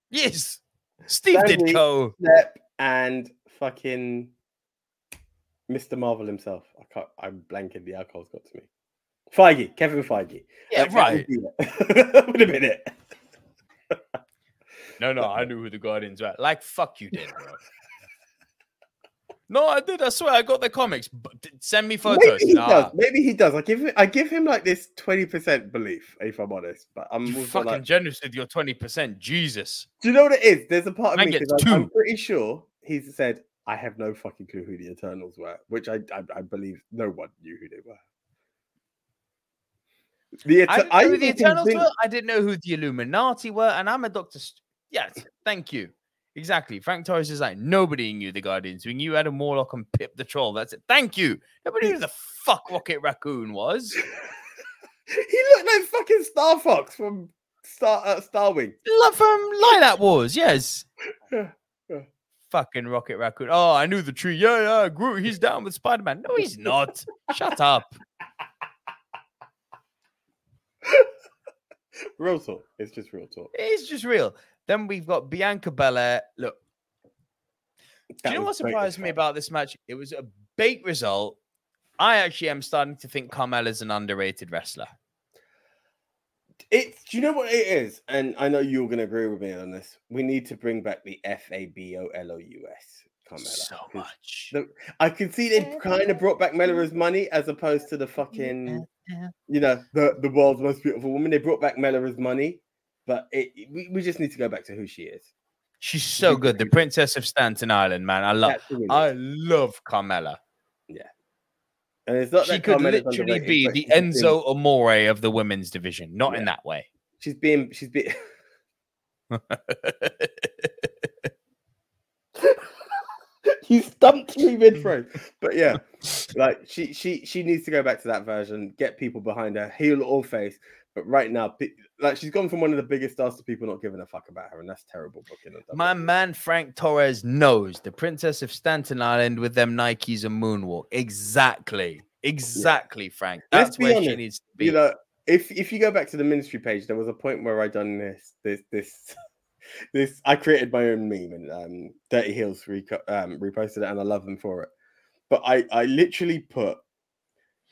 Yes, Steve Stanley- Ditko. Snap, and fucking Mr. Marvel himself. I can't. I'm blanking. The alcohol's got to me. Feige, Kevin Feige. Yeah, Like, right. would be it. That would have been it. No, no, I knew who the Guardians were. Like, fuck you did, bro. No, I did. I swear, I got the comics. But send me photos. Maybe he Nah. does. Maybe he does. I give him. I give him like this twenty percent belief, if I'm honest. But I'm You fucking like, generous with your twenty percent. Jesus. do you know what it is? There's a part of Man me gets because I'm, pretty sure he's said I have no fucking clue who the Eternals were, which I I, I believe no one knew who they were. The I didn't know who the Eternals think- were. I didn't know who the Illuminati were, and I'm a Doctor. St- yes, thank you. Exactly. Frank Torres is like nobody knew the Guardians. We knew Adam Warlock and Pip the Troll. That's it. Thank you. Nobody knew who the fuck Rocket Raccoon was. <laughs> he looked like fucking Star Fox from Star uh, Starwing. Love from Lylat Wars. Yes. <laughs> Yeah, yeah. Fucking Rocket Raccoon. Oh, I knew the tree. Yeah, yeah. Groot. He's down with Spider Man. No, he's not. Shut up. Real talk. It's just real talk. It's just real. Then we've got Bianca Belair. Look, Do you know what was great as surprised me fuck. about this match? It was a bait result. I actually am starting to think Carmella's an underrated wrestler. It's do you know what it is? And I know you're gonna agree with me on this. We need to bring back the F A B O L O U S. Carmella. So much. the- I can see they kind of brought back Mellora's money as opposed to the fucking, you know, the, the world's most beautiful woman. They brought back Mellora's money, but it, we, we just need to go back to who she is. She's so good. The Princess of Staten Island, man. I love That's who it is. I love Carmella. Yeah, and it's not She that could Carmella's literally be the she's being- Enzo Amore of the women's division. Not in that way. She's being she's being <laughs> <laughs> you stumped me mid phrase. <laughs> But yeah, like she she she needs to go back to that version, get people behind her, heel or face. But right now, like she's gone from one of the biggest stars to people not giving a fuck about her, and that's terrible booking. My man Frank Torres knows the Princess of Staten Island with them Nikes and moonwalk. Exactly. Exactly, Frank. Let's That's be where she honest, needs to be. You know, if if you go back to the ministry page, there was a point where I done this this this this. I created my own meme, and um, Dirty Heels reco- um, reposted it, and I love them for it. But I I literally put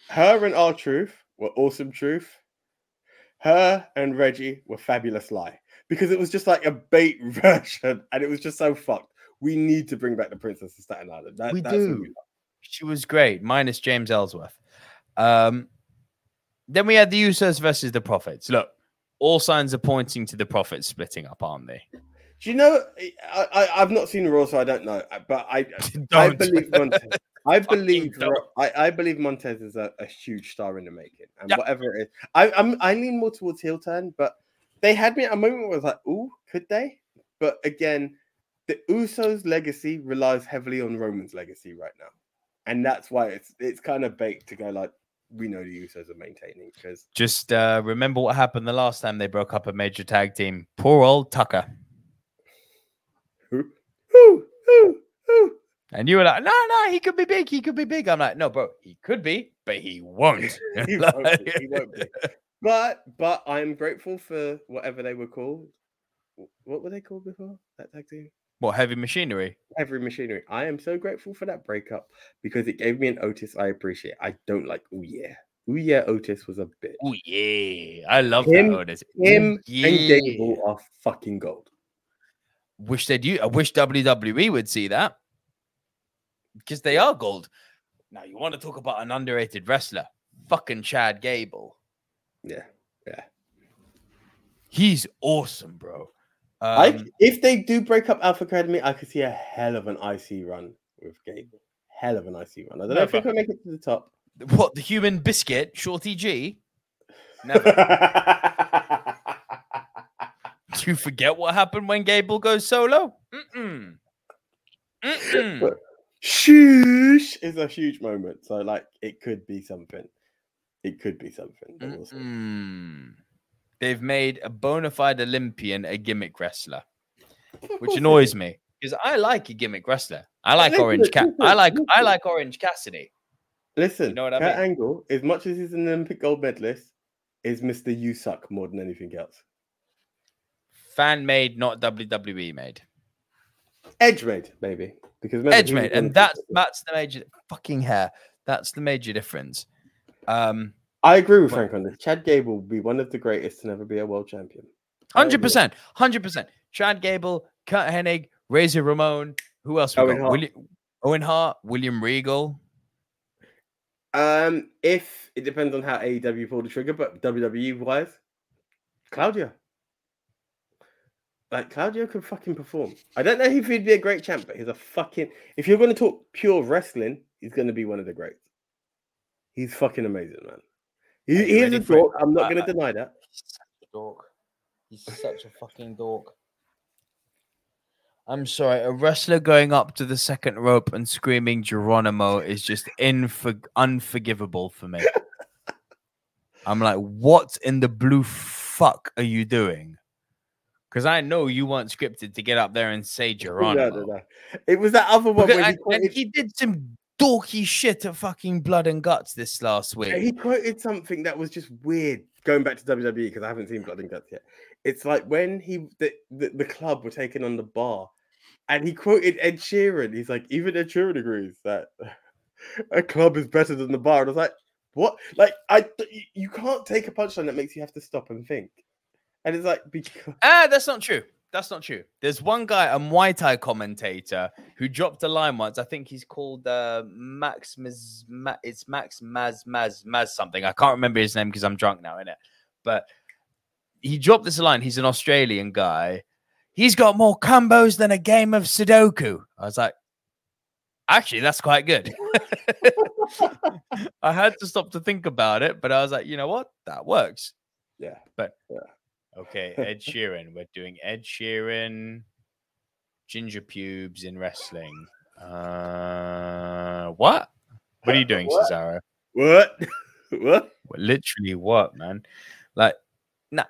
her and R-Truth were awesome truth. Her and Reggie were fabulous lie because it was just like a bait <laughs> version, and it was just so fucked. We need to bring back the Princess of Staten Island. That, We do. She was great, minus James Ellsworth. Um, then we had the Usos versus the Profits. Look, all signs are pointing to the profits splitting up, aren't they? Do you know? I, I I've not seen the Raw, so I don't know. But I <laughs> I Don't. believe Montez. I <laughs> believe I, I believe Montez is a, a huge star in the making, and Yep. whatever it is, I I'm I lean more towards heel turn. But they had me at a moment where I was like, "Ooh, could they?" But again, the Usos' legacy relies heavily on Roman's legacy right now, and that's why it's it's kind of baked to go like we know the Usos are maintaining because Just uh, remember what happened the last time they broke up a major tag team. Poor old Tucker. who who who who And you were like, no, no, he could be big. He could be big. I'm like, no, bro, he could be, but he won't. <laughs> he <laughs> won't be, he won't be. But but I'm grateful for whatever they were called. What were they called before that tag team? What heavy machinery? Heavy machinery. I am so grateful for that breakup because it gave me an Otis I appreciate. I don't like. Oh yeah, oh yeah. Otis was a bitch. Oh yeah, I love Him- that. Otis. Him and yeah. Gable are fucking gold. Wish they'd. I wish WWE would see that because they are gold. Now you want to talk about an underrated wrestler? Fucking Chad Gable. Yeah, yeah. He's awesome, bro. I Um, if they do break up Alpha Academy, I could see a hell of an IC run with Gable. Hell of an IC run. I don't know if Never. they can make it to the top. what the human biscuit, Shorty G? Never. Do <laughs> you forget what happened when Gable goes solo? Mm-mm. Mm-mm. Shoosh is a huge moment. So like it could be something. It could be something. They've made a bona fide Olympian a gimmick wrestler, which <laughs> annoys me because I like a gimmick wrestler. I like listen, Orange Cat. I listen, like I like Orange Cassidy. Listen, know what I Kurt mean? Angle, as much as he's an Olympic gold medalist, is Mr. You suck more than anything else. Fan made, not WWE made. Edge made, maybe. Because Edge made, and that's that's the major fucking hair. That's the major difference. Um, I agree with Frank on this. Chad Gable will be one of the greatest to never be a world champion. Hundred percent, hundred percent. Chad Gable, Curt Hennig, Razor Ramon. Who else? We Owen? Hart. William, Owen Hart, William Regal. Um, if it depends on how AEW pull the trigger, but WWE wise, Claudio. Like Claudio can fucking perform. I don't know if he'd be a great champ, but he's a fucking. If you're going to talk pure wrestling, he's going to be one of the greats. He's fucking amazing, man. He, he is a dork. I'm not going to deny that. He's such a dork. He's such a fucking dork. I'm sorry, a wrestler going up to the second rope and screaming Geronimo is just infor- unforgivable for me. <laughs> I'm like, what in the blue fuck are you doing? Because I know you weren't scripted to get up there and say <laughs> Geronimo. no, no. It was that other one Because- where he and, and he did some dorky shit at fucking Blood and Guts this last week. he quoted something that was just weird. Going back to WWE because I haven't seen Blood and Guts yet. It's like when he the, the, the club were taking on the bar, and he quoted Ed Sheeran. He's like, even Ed Sheeran agrees that <laughs> a club is better than the bar. And I was like, what? Like, I you- you can't take a punchline that makes you have to stop and think. And it's like because Ah, that's not true. That's not true. There's one guy, a Muay Thai commentator, who dropped a line once. I think he's called uh, Max Maz, Ma, It's Max Maz Maz Maz something. I can't remember his name because I'm drunk now, innit? But he dropped this line. He's an Australian guy. He's got more combos than a game of Sudoku. I was like, actually, that's quite good. <laughs> I had to stop to think about it, but I was like, you know what? That works. yeah, Okay, <laughs> Ed Sheeran. We're doing Ed Sheeran, ginger pubes in wrestling. Uh, what? What are you doing, What? Cesaro? what? <laughs> what? What- Literally, what, man? Like, nah,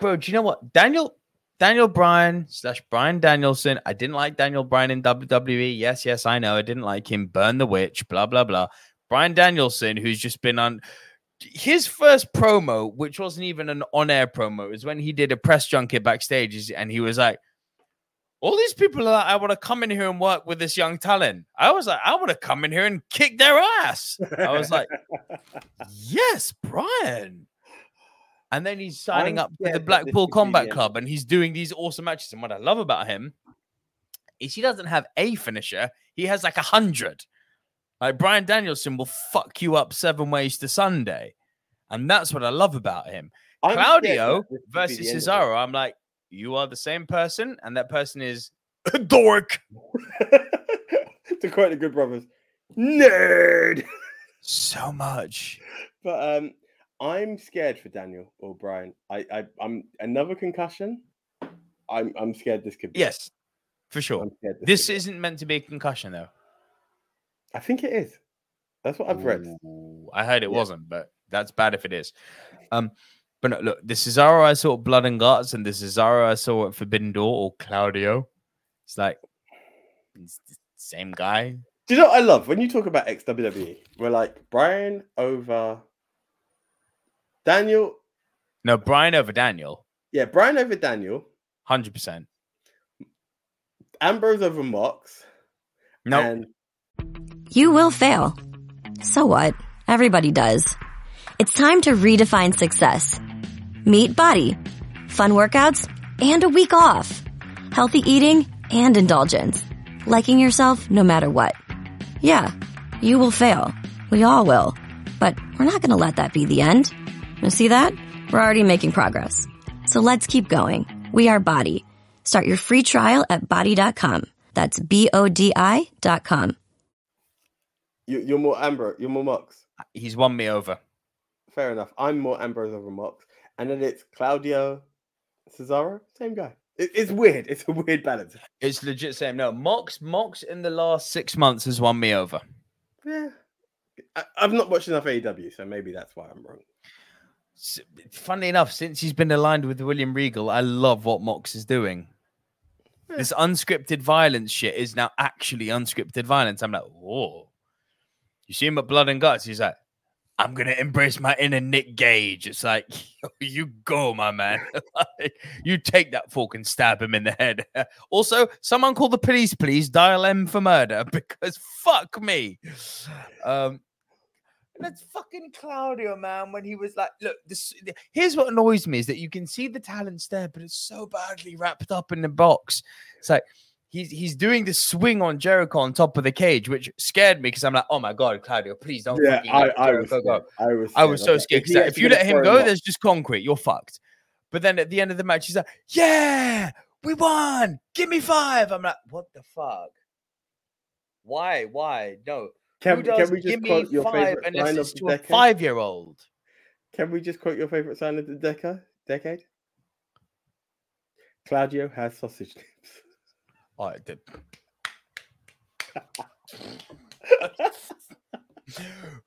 bro. Do you know what? Daniel, Daniel Bryan slash Brian Danielson. I didn't like Daniel Bryan in WWE. Yes, yes, I know. I didn't like him. Burn the witch. Blah blah blah. Brian Danielson, who's just been on his first promo, which wasn't even an on-air promo, is when he did a press junket backstage, and he was like. All these people are like, I want to come in here and work with this young talent. I was like, I want to come in here and kick their ass. I was like, <laughs> yes, Brian. And then he's signing I'm up with the scared that this Blackpool Combat. Club and he's doing these awesome matches. And what I love about him is he doesn't have a finisher, he has like a hundred. Like Brian Danielson will fuck you up seven ways to Sunday. And that's what I love about him. I'm Claudio that this could be versus the end of it. Cesaro, I'm like, you are the same person, and that person is <laughs> a dork. <laughs> to quote the Good Brothers, nerd. <laughs> So much. But um, I'm scared for Daniel or Brian. I, I I'm another concussion. I'm I'm scared this could be. Yes, for sure. I'm scared This isn't meant to be a concussion, though. I think it is. That's what I've read. I heard it Yeah. wasn't, but that's bad if it is. Um, but no, look, the Cesaro I saw at Blood and Guts, and the Cesaro I saw at Forbidden Door or Claudio. It's like it's same guy. Do you know what I love when you talk about ex WWE? We're like Brian over Daniel. No, Brian over Daniel, Yeah, Brian over Daniel. hundred percent. Ambrose over Mox. No, And You will fail. So what? Everybody does. It's time to redefine success. Meet Bodi. Fun workouts and a week off. Healthy eating and indulgence. Liking yourself no matter what. Yeah, you will fail. We all will. But we're not gonna let that be the end. You see that? We're already making progress. So let's keep going. We are Bodi. Start your free trial at bodi.com. That's B-O-D-I dot com. You, you're more Ambrose, you're more Mox. Uh, he's won me over. Fair enough. I'm more Ambrose over Mox. And then it's Claudio Cesaro, same guy. It, it's weird. It's a weird balance. It's legit same. No, Mox, Mox in the last six months has won me over. Yeah. I, I've not watched enough AEW, so maybe that's why I'm wrong. Funnily enough, since he's been aligned with William Regal, I love what Mox is doing. This unscripted violence shit is now actually unscripted violence. I'm like, whoa. You see him at Blood and Guts, he's like, I'm gonna embrace my inner Nick Gage. It's like, you go, my man. <laughs> You take that fork and stab him in the head. <laughs> also, someone call the police, please. Dial M for murder <laughs> because fuck me. Um, that's fucking Claudio, man. When he was like, look, this here's what annoys me is that you can see the talents there, but it's so badly wrapped up in the box. It's like he's he's doing the swing on Jericho on top of the cage, which scared me because I'm like, oh my god, Claudio, please don't. Yeah, I, I was go. scared. I was I was so scared if because if you let him go, there's just concrete. You're fucked. But then at the end of the match, he's like, "Yeah, we won. Give me five. I'm like, "What the fuck? Why? Why? No. Can, Who can we just give me quote your five favorite unless it's to a five-year-old? Can we just quote your favorite sign of the decade? Decade. Claudio has sausage <laughs> lips. Oh, did. <laughs>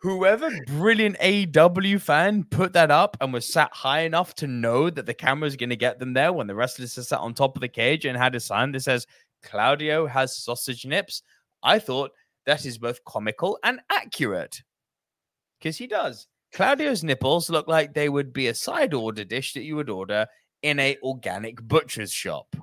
Whoever brilliant AEW fan put that up and was sat high enough to know that the camera's going to get them there when the wrestlers are sat on top of the cage and had a sign that says Claudio has sausage nips, I thought that is both comical and accurate. Because he does. Claudio's nipples look like they would be a side order dish that you would order in a organic butcher's shop.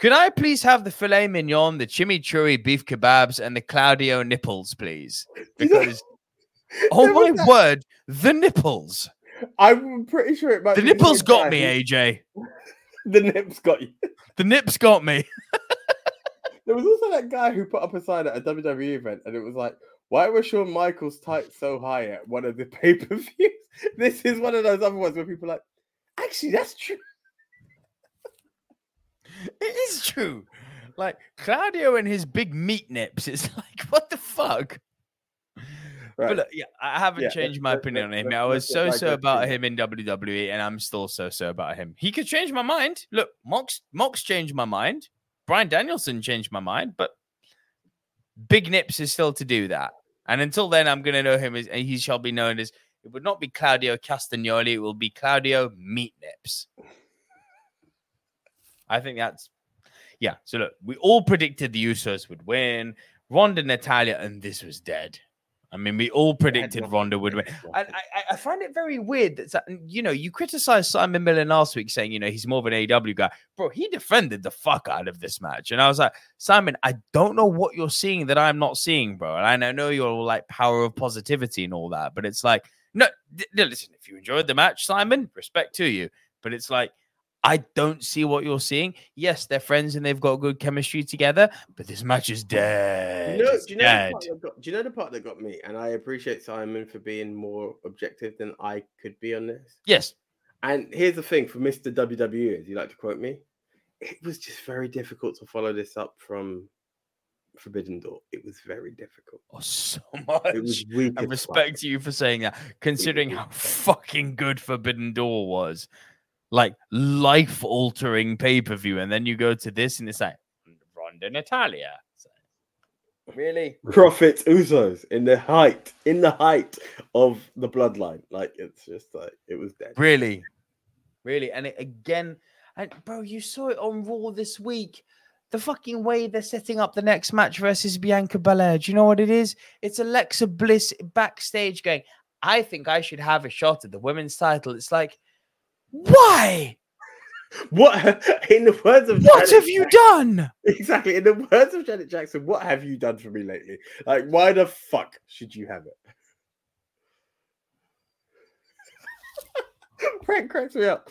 Could I please have the filet mignon, the chimichurri beef kebabs, and the Claudio nipples, please? Because, <laughs> oh my that- word, the nipples. I'm pretty sure it might The nipples got me, AJ. <laughs> The nips got you. The nips got me. <laughs> There was also that guy who put up a sign at a WWE event, and it was like, "Why was Shawn Michaels tight so high at one of the pay per views?" This is one of those other ones where people are like, "Actually, that's true." <laughs> It is true. Like Claudio and his big meat nips. It's <laughs> like, what the fuck? Right. But look, yeah, I haven't Yeah, changed my opinion on him. I was so so about him in WWE, and I'm still so so about him. He could change my mind. Look, Mox Mox changed my mind. Brian Danielson changed my mind, but Big Nips is still to do that. And until then, I'm going to know him as and he shall be known as. It would not be Claudio Castagnoli. It will be Claudio Meat Nips. I think that's yeah. So look, we all predicted the Usos would win. Ronda, Natalya, and this was dead. I mean, we all predicted Ronda would win. And I, I- find it very weird that you know you criticized Simon Miller last week, saying you know he's more of an AEW guy, bro. He defended the fuck out of this match, and I was like, Simon, I don't know what you're seeing that I'm not seeing, bro. And I know you're all like power of positivity and all that, but it's like, no, no, listen. If you enjoyed the match, Simon, respect to you, but it's like. I don't see what you're seeing. Yes, they're friends and they've got good chemistry together, but this match is dead. Do you know, do, you know the dead. part that got, do you know the part that got me? And I appreciate Simon for being more objective than I could be on this. Yes, And here's the thing for Mr. WWE, as you like to quote me, it was just very difficult to follow this up from Forbidden Door. It was very difficult. oh, so <laughs> much. It was weak. I respect you for saying that, considering how fucking good Forbidden Door was. Like life altering pay per view. And then you go to this and it's like Ronda Natalya. Like, really? Profits Usos in the height, in the height of the bloodline. Like it's just like it was dead. Really? Really? And it, again, and bro, you saw it on Raw this week. The fucking way they're setting up the next match versus Bianca Belair. Do you know what it is? It's Alexa Bliss backstage going, I think I should have a shot at the women's title. It's like, why? What in the words of What Janet have you Jackson- done? <laughs> Exactly. In the words of Janet Jackson, what have you done for me lately? Like, why the fuck should you have it? <laughs> Frank cracks me up.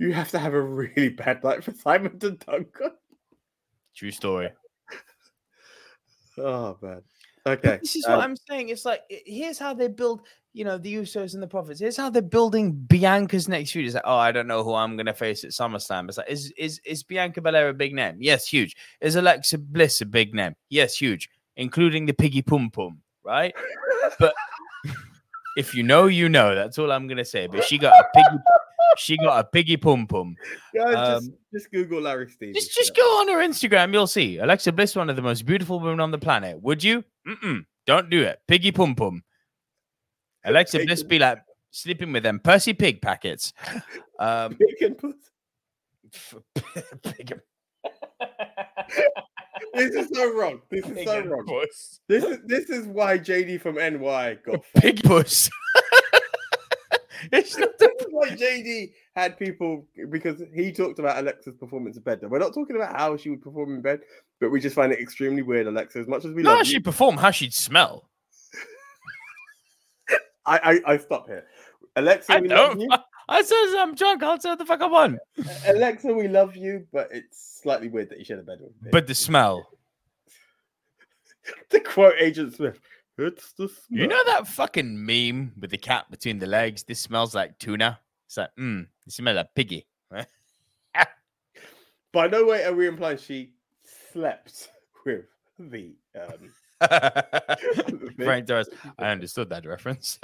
You have to have a really bad night for Simon to dunk on. True story. <laughs> Oh man. Okay. This is um, what I'm saying. It's like here's how they build, you know, the Usos and the Profits. Here's how they're building Bianca's next feud. It's like, oh, I don't know who I'm gonna face at SummerSlam. It's like, is is is Bianca Belair a big name? Yes, huge. Is Alexa Bliss a big name? Yes, huge, including the Piggy Pum Pum, right? But <laughs> <laughs> if you know, you know. That's all I'm gonna say. But she got a piggy. She got a piggy pum pum. guys, just, um, just Google Larry Stevens. Just just go on her Instagram. You'll see Alexa Bliss, one of the most beautiful women on the planet. Would you? Mm-mm, don't do it. Piggy pum pum. Alexa Bliss be like sleeping with them Percy Pig packets. <laughs> Um, Bacon puss. pig <laughs> This is so wrong. This is so wrong. puss. This is this is why JD from NY got Pig puss. <laughs> it's not This is JD had people because he talked about Alexa's performance in bed. Now, We're not talking about how she would perform in bed, but we just find it extremely weird, Alexa. As much as we not how love she you, perform, how she'd smell. <laughs> I, I I stop here. Alexa, I we love you. I says I'm drunk. I'll say what the fuck I want. Alexa, we love you, but it's slightly weird that you share a bed with. me. But the smell. <laughs> to quote Agent Smith, it's the smell. You know that fucking meme with the cat between the legs? This smells like tuna. It's like, mmm, it smells like piggy. <laughs> By no way are we implying she slept <laughs> with the um <laughs> Frank Torres. I understood that reference.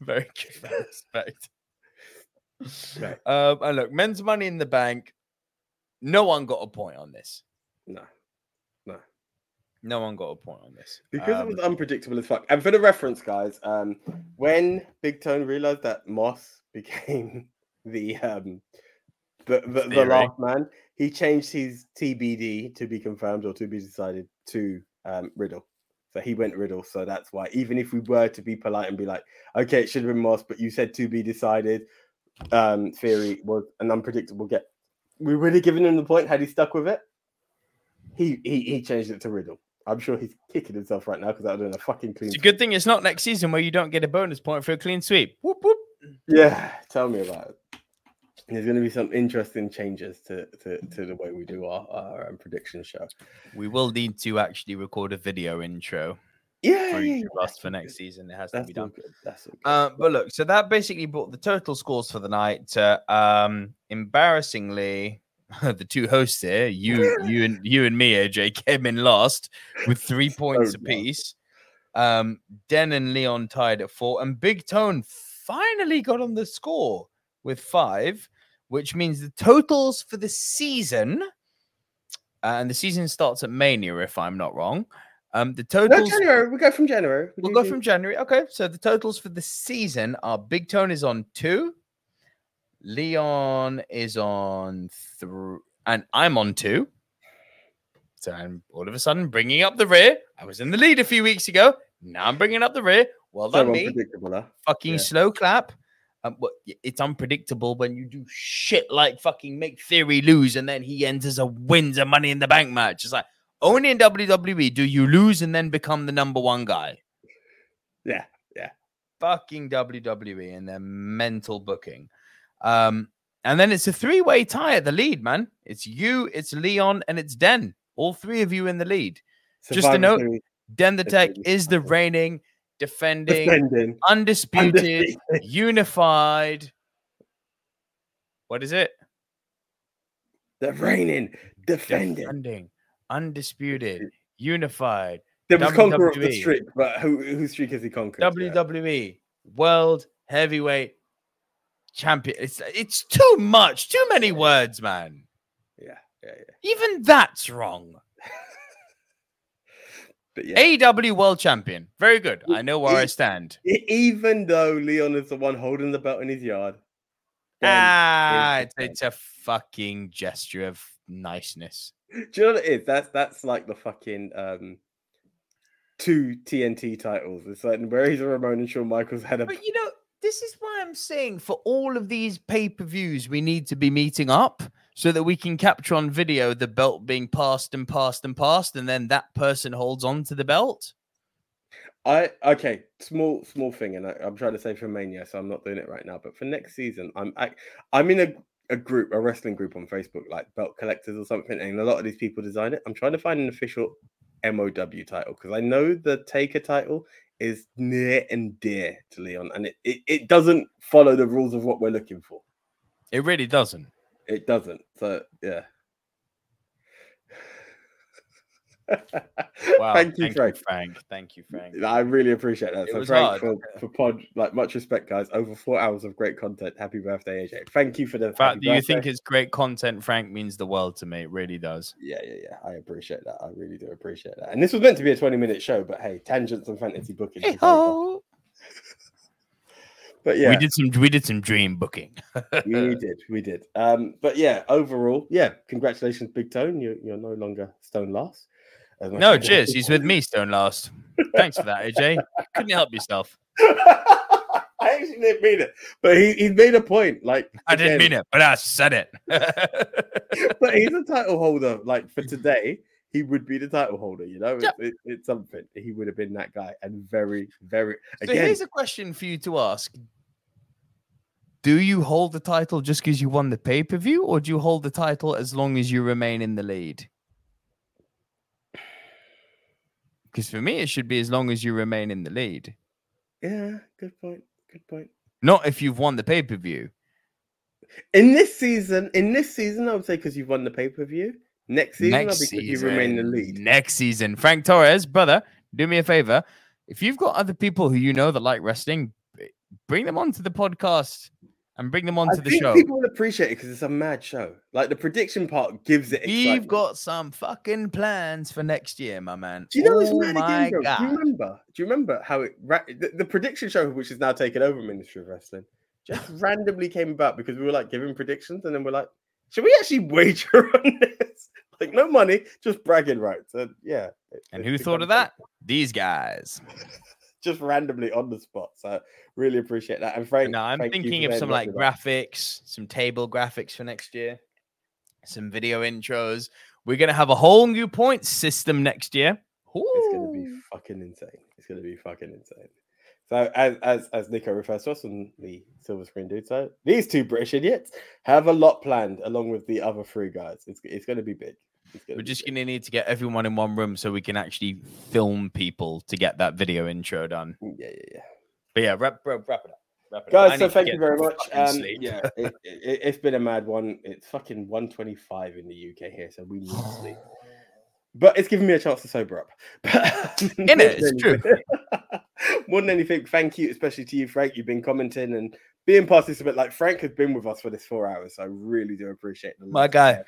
Very good respect. Okay. <laughs> Um, and look, men's money in the bank. No one got a point on this. no. No. No one got a point on this. Because Um, it was unpredictable as fuck. And for the reference, guys, um, when Big Tone realized that Moss <laughs> became the um the the, the last man, he changed his TBD to be confirmed or to be decided to um Riddle. So he went Riddle. So that's why, even if we were to be polite and be like, okay, it should have been Moss, but you said to be decided, um, Theory was an unpredictable get. We would have given him the point had he stuck with it. He he, he changed it to Riddle. I'm sure he's kicking himself right now because that would have been a fucking clean. It's a good thing it's not next season where you don't get a bonus point for a clean sweep. Whoop, whoop. Yeah, tell me about it. There's going to be some interesting changes to, to, to the way we do our, our um, prediction show. We will need to actually record a video intro Yeah, for yeah, yeah. us for next season. It has to be done. That's good. Uh, but look, so that basically brought the total scores for the night. To, um, embarrassingly, <laughs> the two hosts here, you, <laughs> you, and you and me, AJ, came in last with <laughs> three points So apiece. Um, Den and Leon tied at four, and Big Tone finally got on the score with five, which means the totals for the season, uh, and the season starts at Mania, if I'm not wrong. Um, the totals. no, January. We go from January. We We'll go do- from January. Okay, so the totals for the season are Big Tone is on two, Leon is on three, and I'm on two. So I'm all of a sudden bringing up the rear. I was in the lead a few weeks ago. Now I'm bringing up the rear. Well so me. huh? Fucking Yeah. slow clap. Um, but it's unpredictable when you do shit like fucking make Theory lose and then he enters a wins a Money in the Bank match. It's like only in WWE do you lose and then become the number one guy Yeah, yeah. fucking WWE and their mental booking. Um, and then it's a three-way tie at the lead, man. It's you, it's Leon, and it's Den. All three of you in the lead. Just a Survivor note, Series Den the Tech is the reigning, defending, defending. undisputed, Undefeated. unified. What is it? The reigning, defending. Defending, undisputed, unified. There was conqueror of the WWE. streak, but who whose streak has he conquered? WWE World Heavyweight Champion. It's it's too much, too many words, man. Yeah, yeah, yeah. Even that's wrong. <laughs> But yeah, AEW World Champion. Very good. I know where I stand. Even though Leon is the one holding the belt in his yard. Ah, it's, it's a fucking gesture of niceness. Do you know what it is? That's that's like the fucking um two TNT titles. It's like where he's a Ramon and Shawn Michaels had a. But you know, this is why I'm saying for all of these pay per views, we need to be meeting up so that we can capture on video the belt being passed and passed and passed, and then that person holds on to the belt. I okay, small small thing, and I, I'm trying to say for Mania, so I'm not doing it right now. But for next season, I'm I, I'm in a, a group, a wrestling group on Facebook, like Belt Collectors or something, and a lot of these people design it. I'm trying to find an official MOW title because I know the Taker title is near and dear to Leon, and it, it, it doesn't follow the rules of what we're looking for. It really doesn't. It doesn't. So yeah. Wow. thank you, Frank. Frank. Thank you, Frank. I really appreciate that. It so was Frank hard. for, for pod, like much respect, guys. Over four hours of great content. Happy birthday, AJ. Thank you for the fact, happy do you think it's great content, Frank, means the world to me? It really does. Yeah, yeah, yeah. I appreciate that. I really do appreciate that. And this was meant to be a 20 minute show, but hey, tangents and fantasy booking. took. <laughs> But yeah, We did some we did some dream booking. we <laughs> did, we did. Um, but yeah, overall, yeah, congratulations, Big Tone. You're you're no longer Stone Last. No, cheers. He's with me, Stone Last. Thanks for that, AJ. Couldn't help yourself. <laughs> I actually didn't mean it, but he, he made a point. Like I didn't mean it, but I said it. <laughs> but he's a <laughs> title holder. Like for today, he would be the title holder. You know, Yep. it, it- it's something. He would have been that guy, and very, very So here's a question for you to ask. Do you hold the title just because you won the pay per view, or do you hold the title as long as you remain in the lead? Because for me, it should be as long as you remain in the lead, yeah, good point. Good point. not if you've won the pay per view. In this season, in this season, I would say because you've won the pay per view. Next season, Next I'll be because season, you remain in the lead. Next season, Frank Torres, brother, do me a favor. If you've got other people who you know that like wrestling, bring them onto the podcast and bring them I onto the think show. people will appreciate it because it's a mad show. Like the prediction part gives it. We've got some fucking plans for next year, my man. Do you know what's oh mad again, bro? god! Do you remember? Do you remember how it ra- the, the prediction show, which is now taken over Ministry of Wrestling, just <laughs> randomly came about because we were like giving predictions, and then we're like, should we actually <laughs> wager on this? Like no money, just bragging rights. And yeah. it- And who thought of that? These guys. <laughs> Just randomly on the spot. So really appreciate that. And Frank, No, I'm you thinking of some like graphics, some table graphics for next year, some video intros. We're gonna have a whole new point system next year. It's gonna be fucking insane. It's gonna be fucking insane. So as as as Nico refers to us on the silver screen dude, so these two British idiots have a lot planned along with the other three guys. It's it's gonna be big. We're just gonna need to get everyone in one room so we can actually film people to get that video intro done. yeah yeah yeah. But yeah, wrap, wrap, wrap it up. Wrap it up. Guys, so thank you very much. Um, yeah, <laughs> it, it, it's been a mad one. It's fucking 125 in the UK here, so we need sleep. But it's given me a chance to sober up. <laughs> But In it, <laughs> it's true. More than anything, thank you, especially to you, Frank. You've been commenting and being participant. Like Frank has been with us for this four hours, so I really do appreciate the My guy.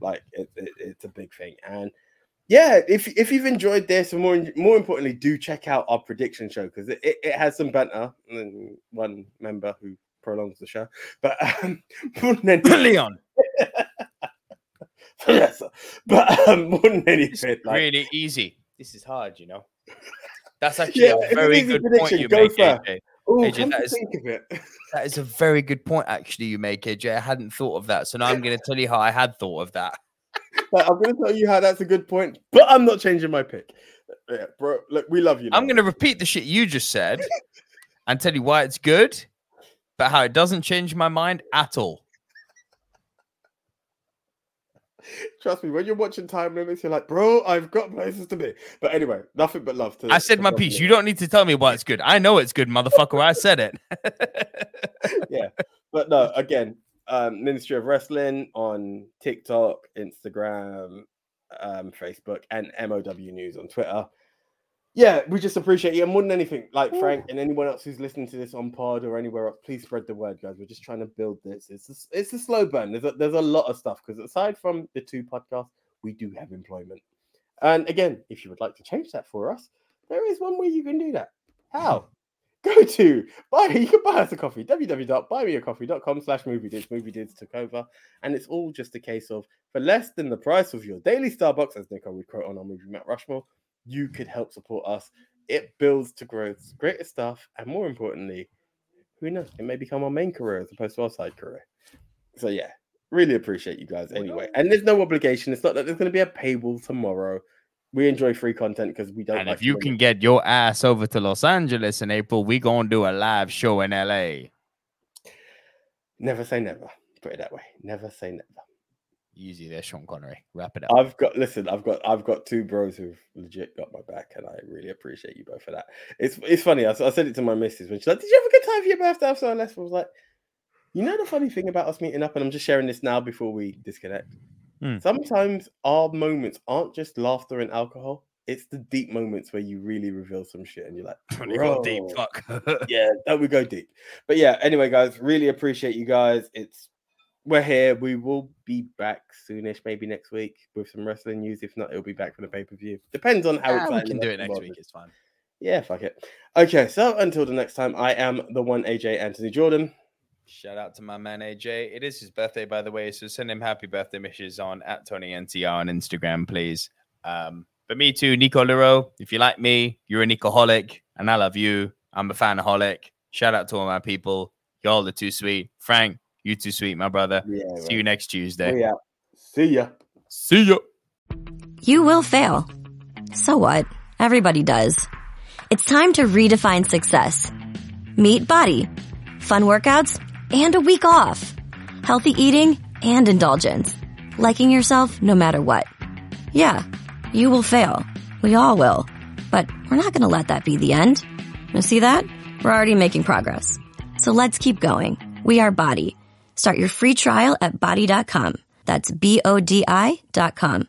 Like it, it, it's a big thing, and yeah, if if you've enjoyed this, and more more importantly, do check out our prediction show because it, it, it has some banter. And one member who prolongs the show, but um, <laughs> more than anything, Leon. <laughs> yes, but um, more than It's anything, like, really easy. This is hard, you know. That's <laughs> actually Yeah, a very good point you Go make, Oh, it. AJ. come to think of it. That is a very good point, actually, you make, AJ. I hadn't thought of that. So now I'm going to tell you how I had thought of that. <laughs> I'm going to tell you how that's a good point, but I'm not changing my pick. Yeah, bro, look, we love you. I'm going to repeat the shit you just said and tell you why it's good, but how it doesn't change my mind at all. Trust me, when you're watching time limits, you're like, bro, I've got places to be. But anyway, nothing but love to. I said to my piece. Miller. You don't need to tell me why it's good. I know it's good, motherfucker. I said it. <laughs> yeah. But no, <laughs> again, um, Ministry of Wrestling on TikTok, Instagram, um, Facebook, and MOW News on Twitter. Yeah, we just appreciate you. And more than anything, like Frank and anyone else who's listening to this on pod or anywhere else, please spread the word, guys. We're just trying to build this. It's a, it's a slow burn. There's a, there's a lot of stuff because aside from the two podcasts, we do have employment. And again, if you would like to change that for us, there is one way you can do that. How? <laughs> Go to buy you can buy us a coffee, www.buymeacoffee.com slash movie dids. Movie dids took over. And it's all just a case of for less than the price of your daily Starbucks, as Nico would quote on our movie Mount Rushmore, you could help support us. It builds to growth, greater stuff, and more importantly, who knows? It may become our main career as opposed to our side career. So yeah, really appreciate you guys anyway. And there's no obligation. It's not that there's going to be a paywall tomorrow. We enjoy free content because we don't. And like if you can get your ass over to Los Angeles in April, we gonna do a live show in LA. never say never. Put it that way. Never say never. Easy there, Sean Connery. Wrap it up. I've got listen. I've got I've got two bros who've legit got my back, and I really appreciate you both for that. It's it's funny. I said it to my missus when she's like, "Did you have a good time for your birthday?" So Less was like, "You know the funny thing about us meeting up, and I'm just sharing this now before we disconnect. Hmm. Sometimes our moments aren't just laughter and alcohol. It's the deep moments where you really reveal some shit, and you're like, <laughs> go deep, "Bro." fuck. <laughs> yeah, that we go deep. But yeah, anyway, guys, really appreciate you guys. It's we're here. We will be back soonish, maybe next week with some wrestling news. If not, it'll be back for the pay per view. Depends on how Ah, we can do it next world week. It's fine. Yeah, fuck it. Okay, so until the next time, I am the one AJ Anthony Jordan. Shout out to my man AJ. It is his birthday, by the way. So send him happy birthday wishes on at Tony NTR on Instagram, please. Um, but me too, Nico Lero. If you like me, you're a Nicoholic, and I love you. I'm a fanaholic. Shout out to all my people. Y'all are too sweet. Frank, you too sweet, my brother. Yeah, See you next Tuesday. We out. See ya. See ya. You will fail. So what? Everybody does. It's time to redefine success. Meet Bodi. Fun workouts and a week off. Healthy eating and indulgence. Liking yourself no matter what. Yeah, you will fail. We all will. But we're not going to let that be the end. You see that? We're already making progress. So let's keep going. We are Bodi. Start your free trial at bodi.com. That's B O D I dot com.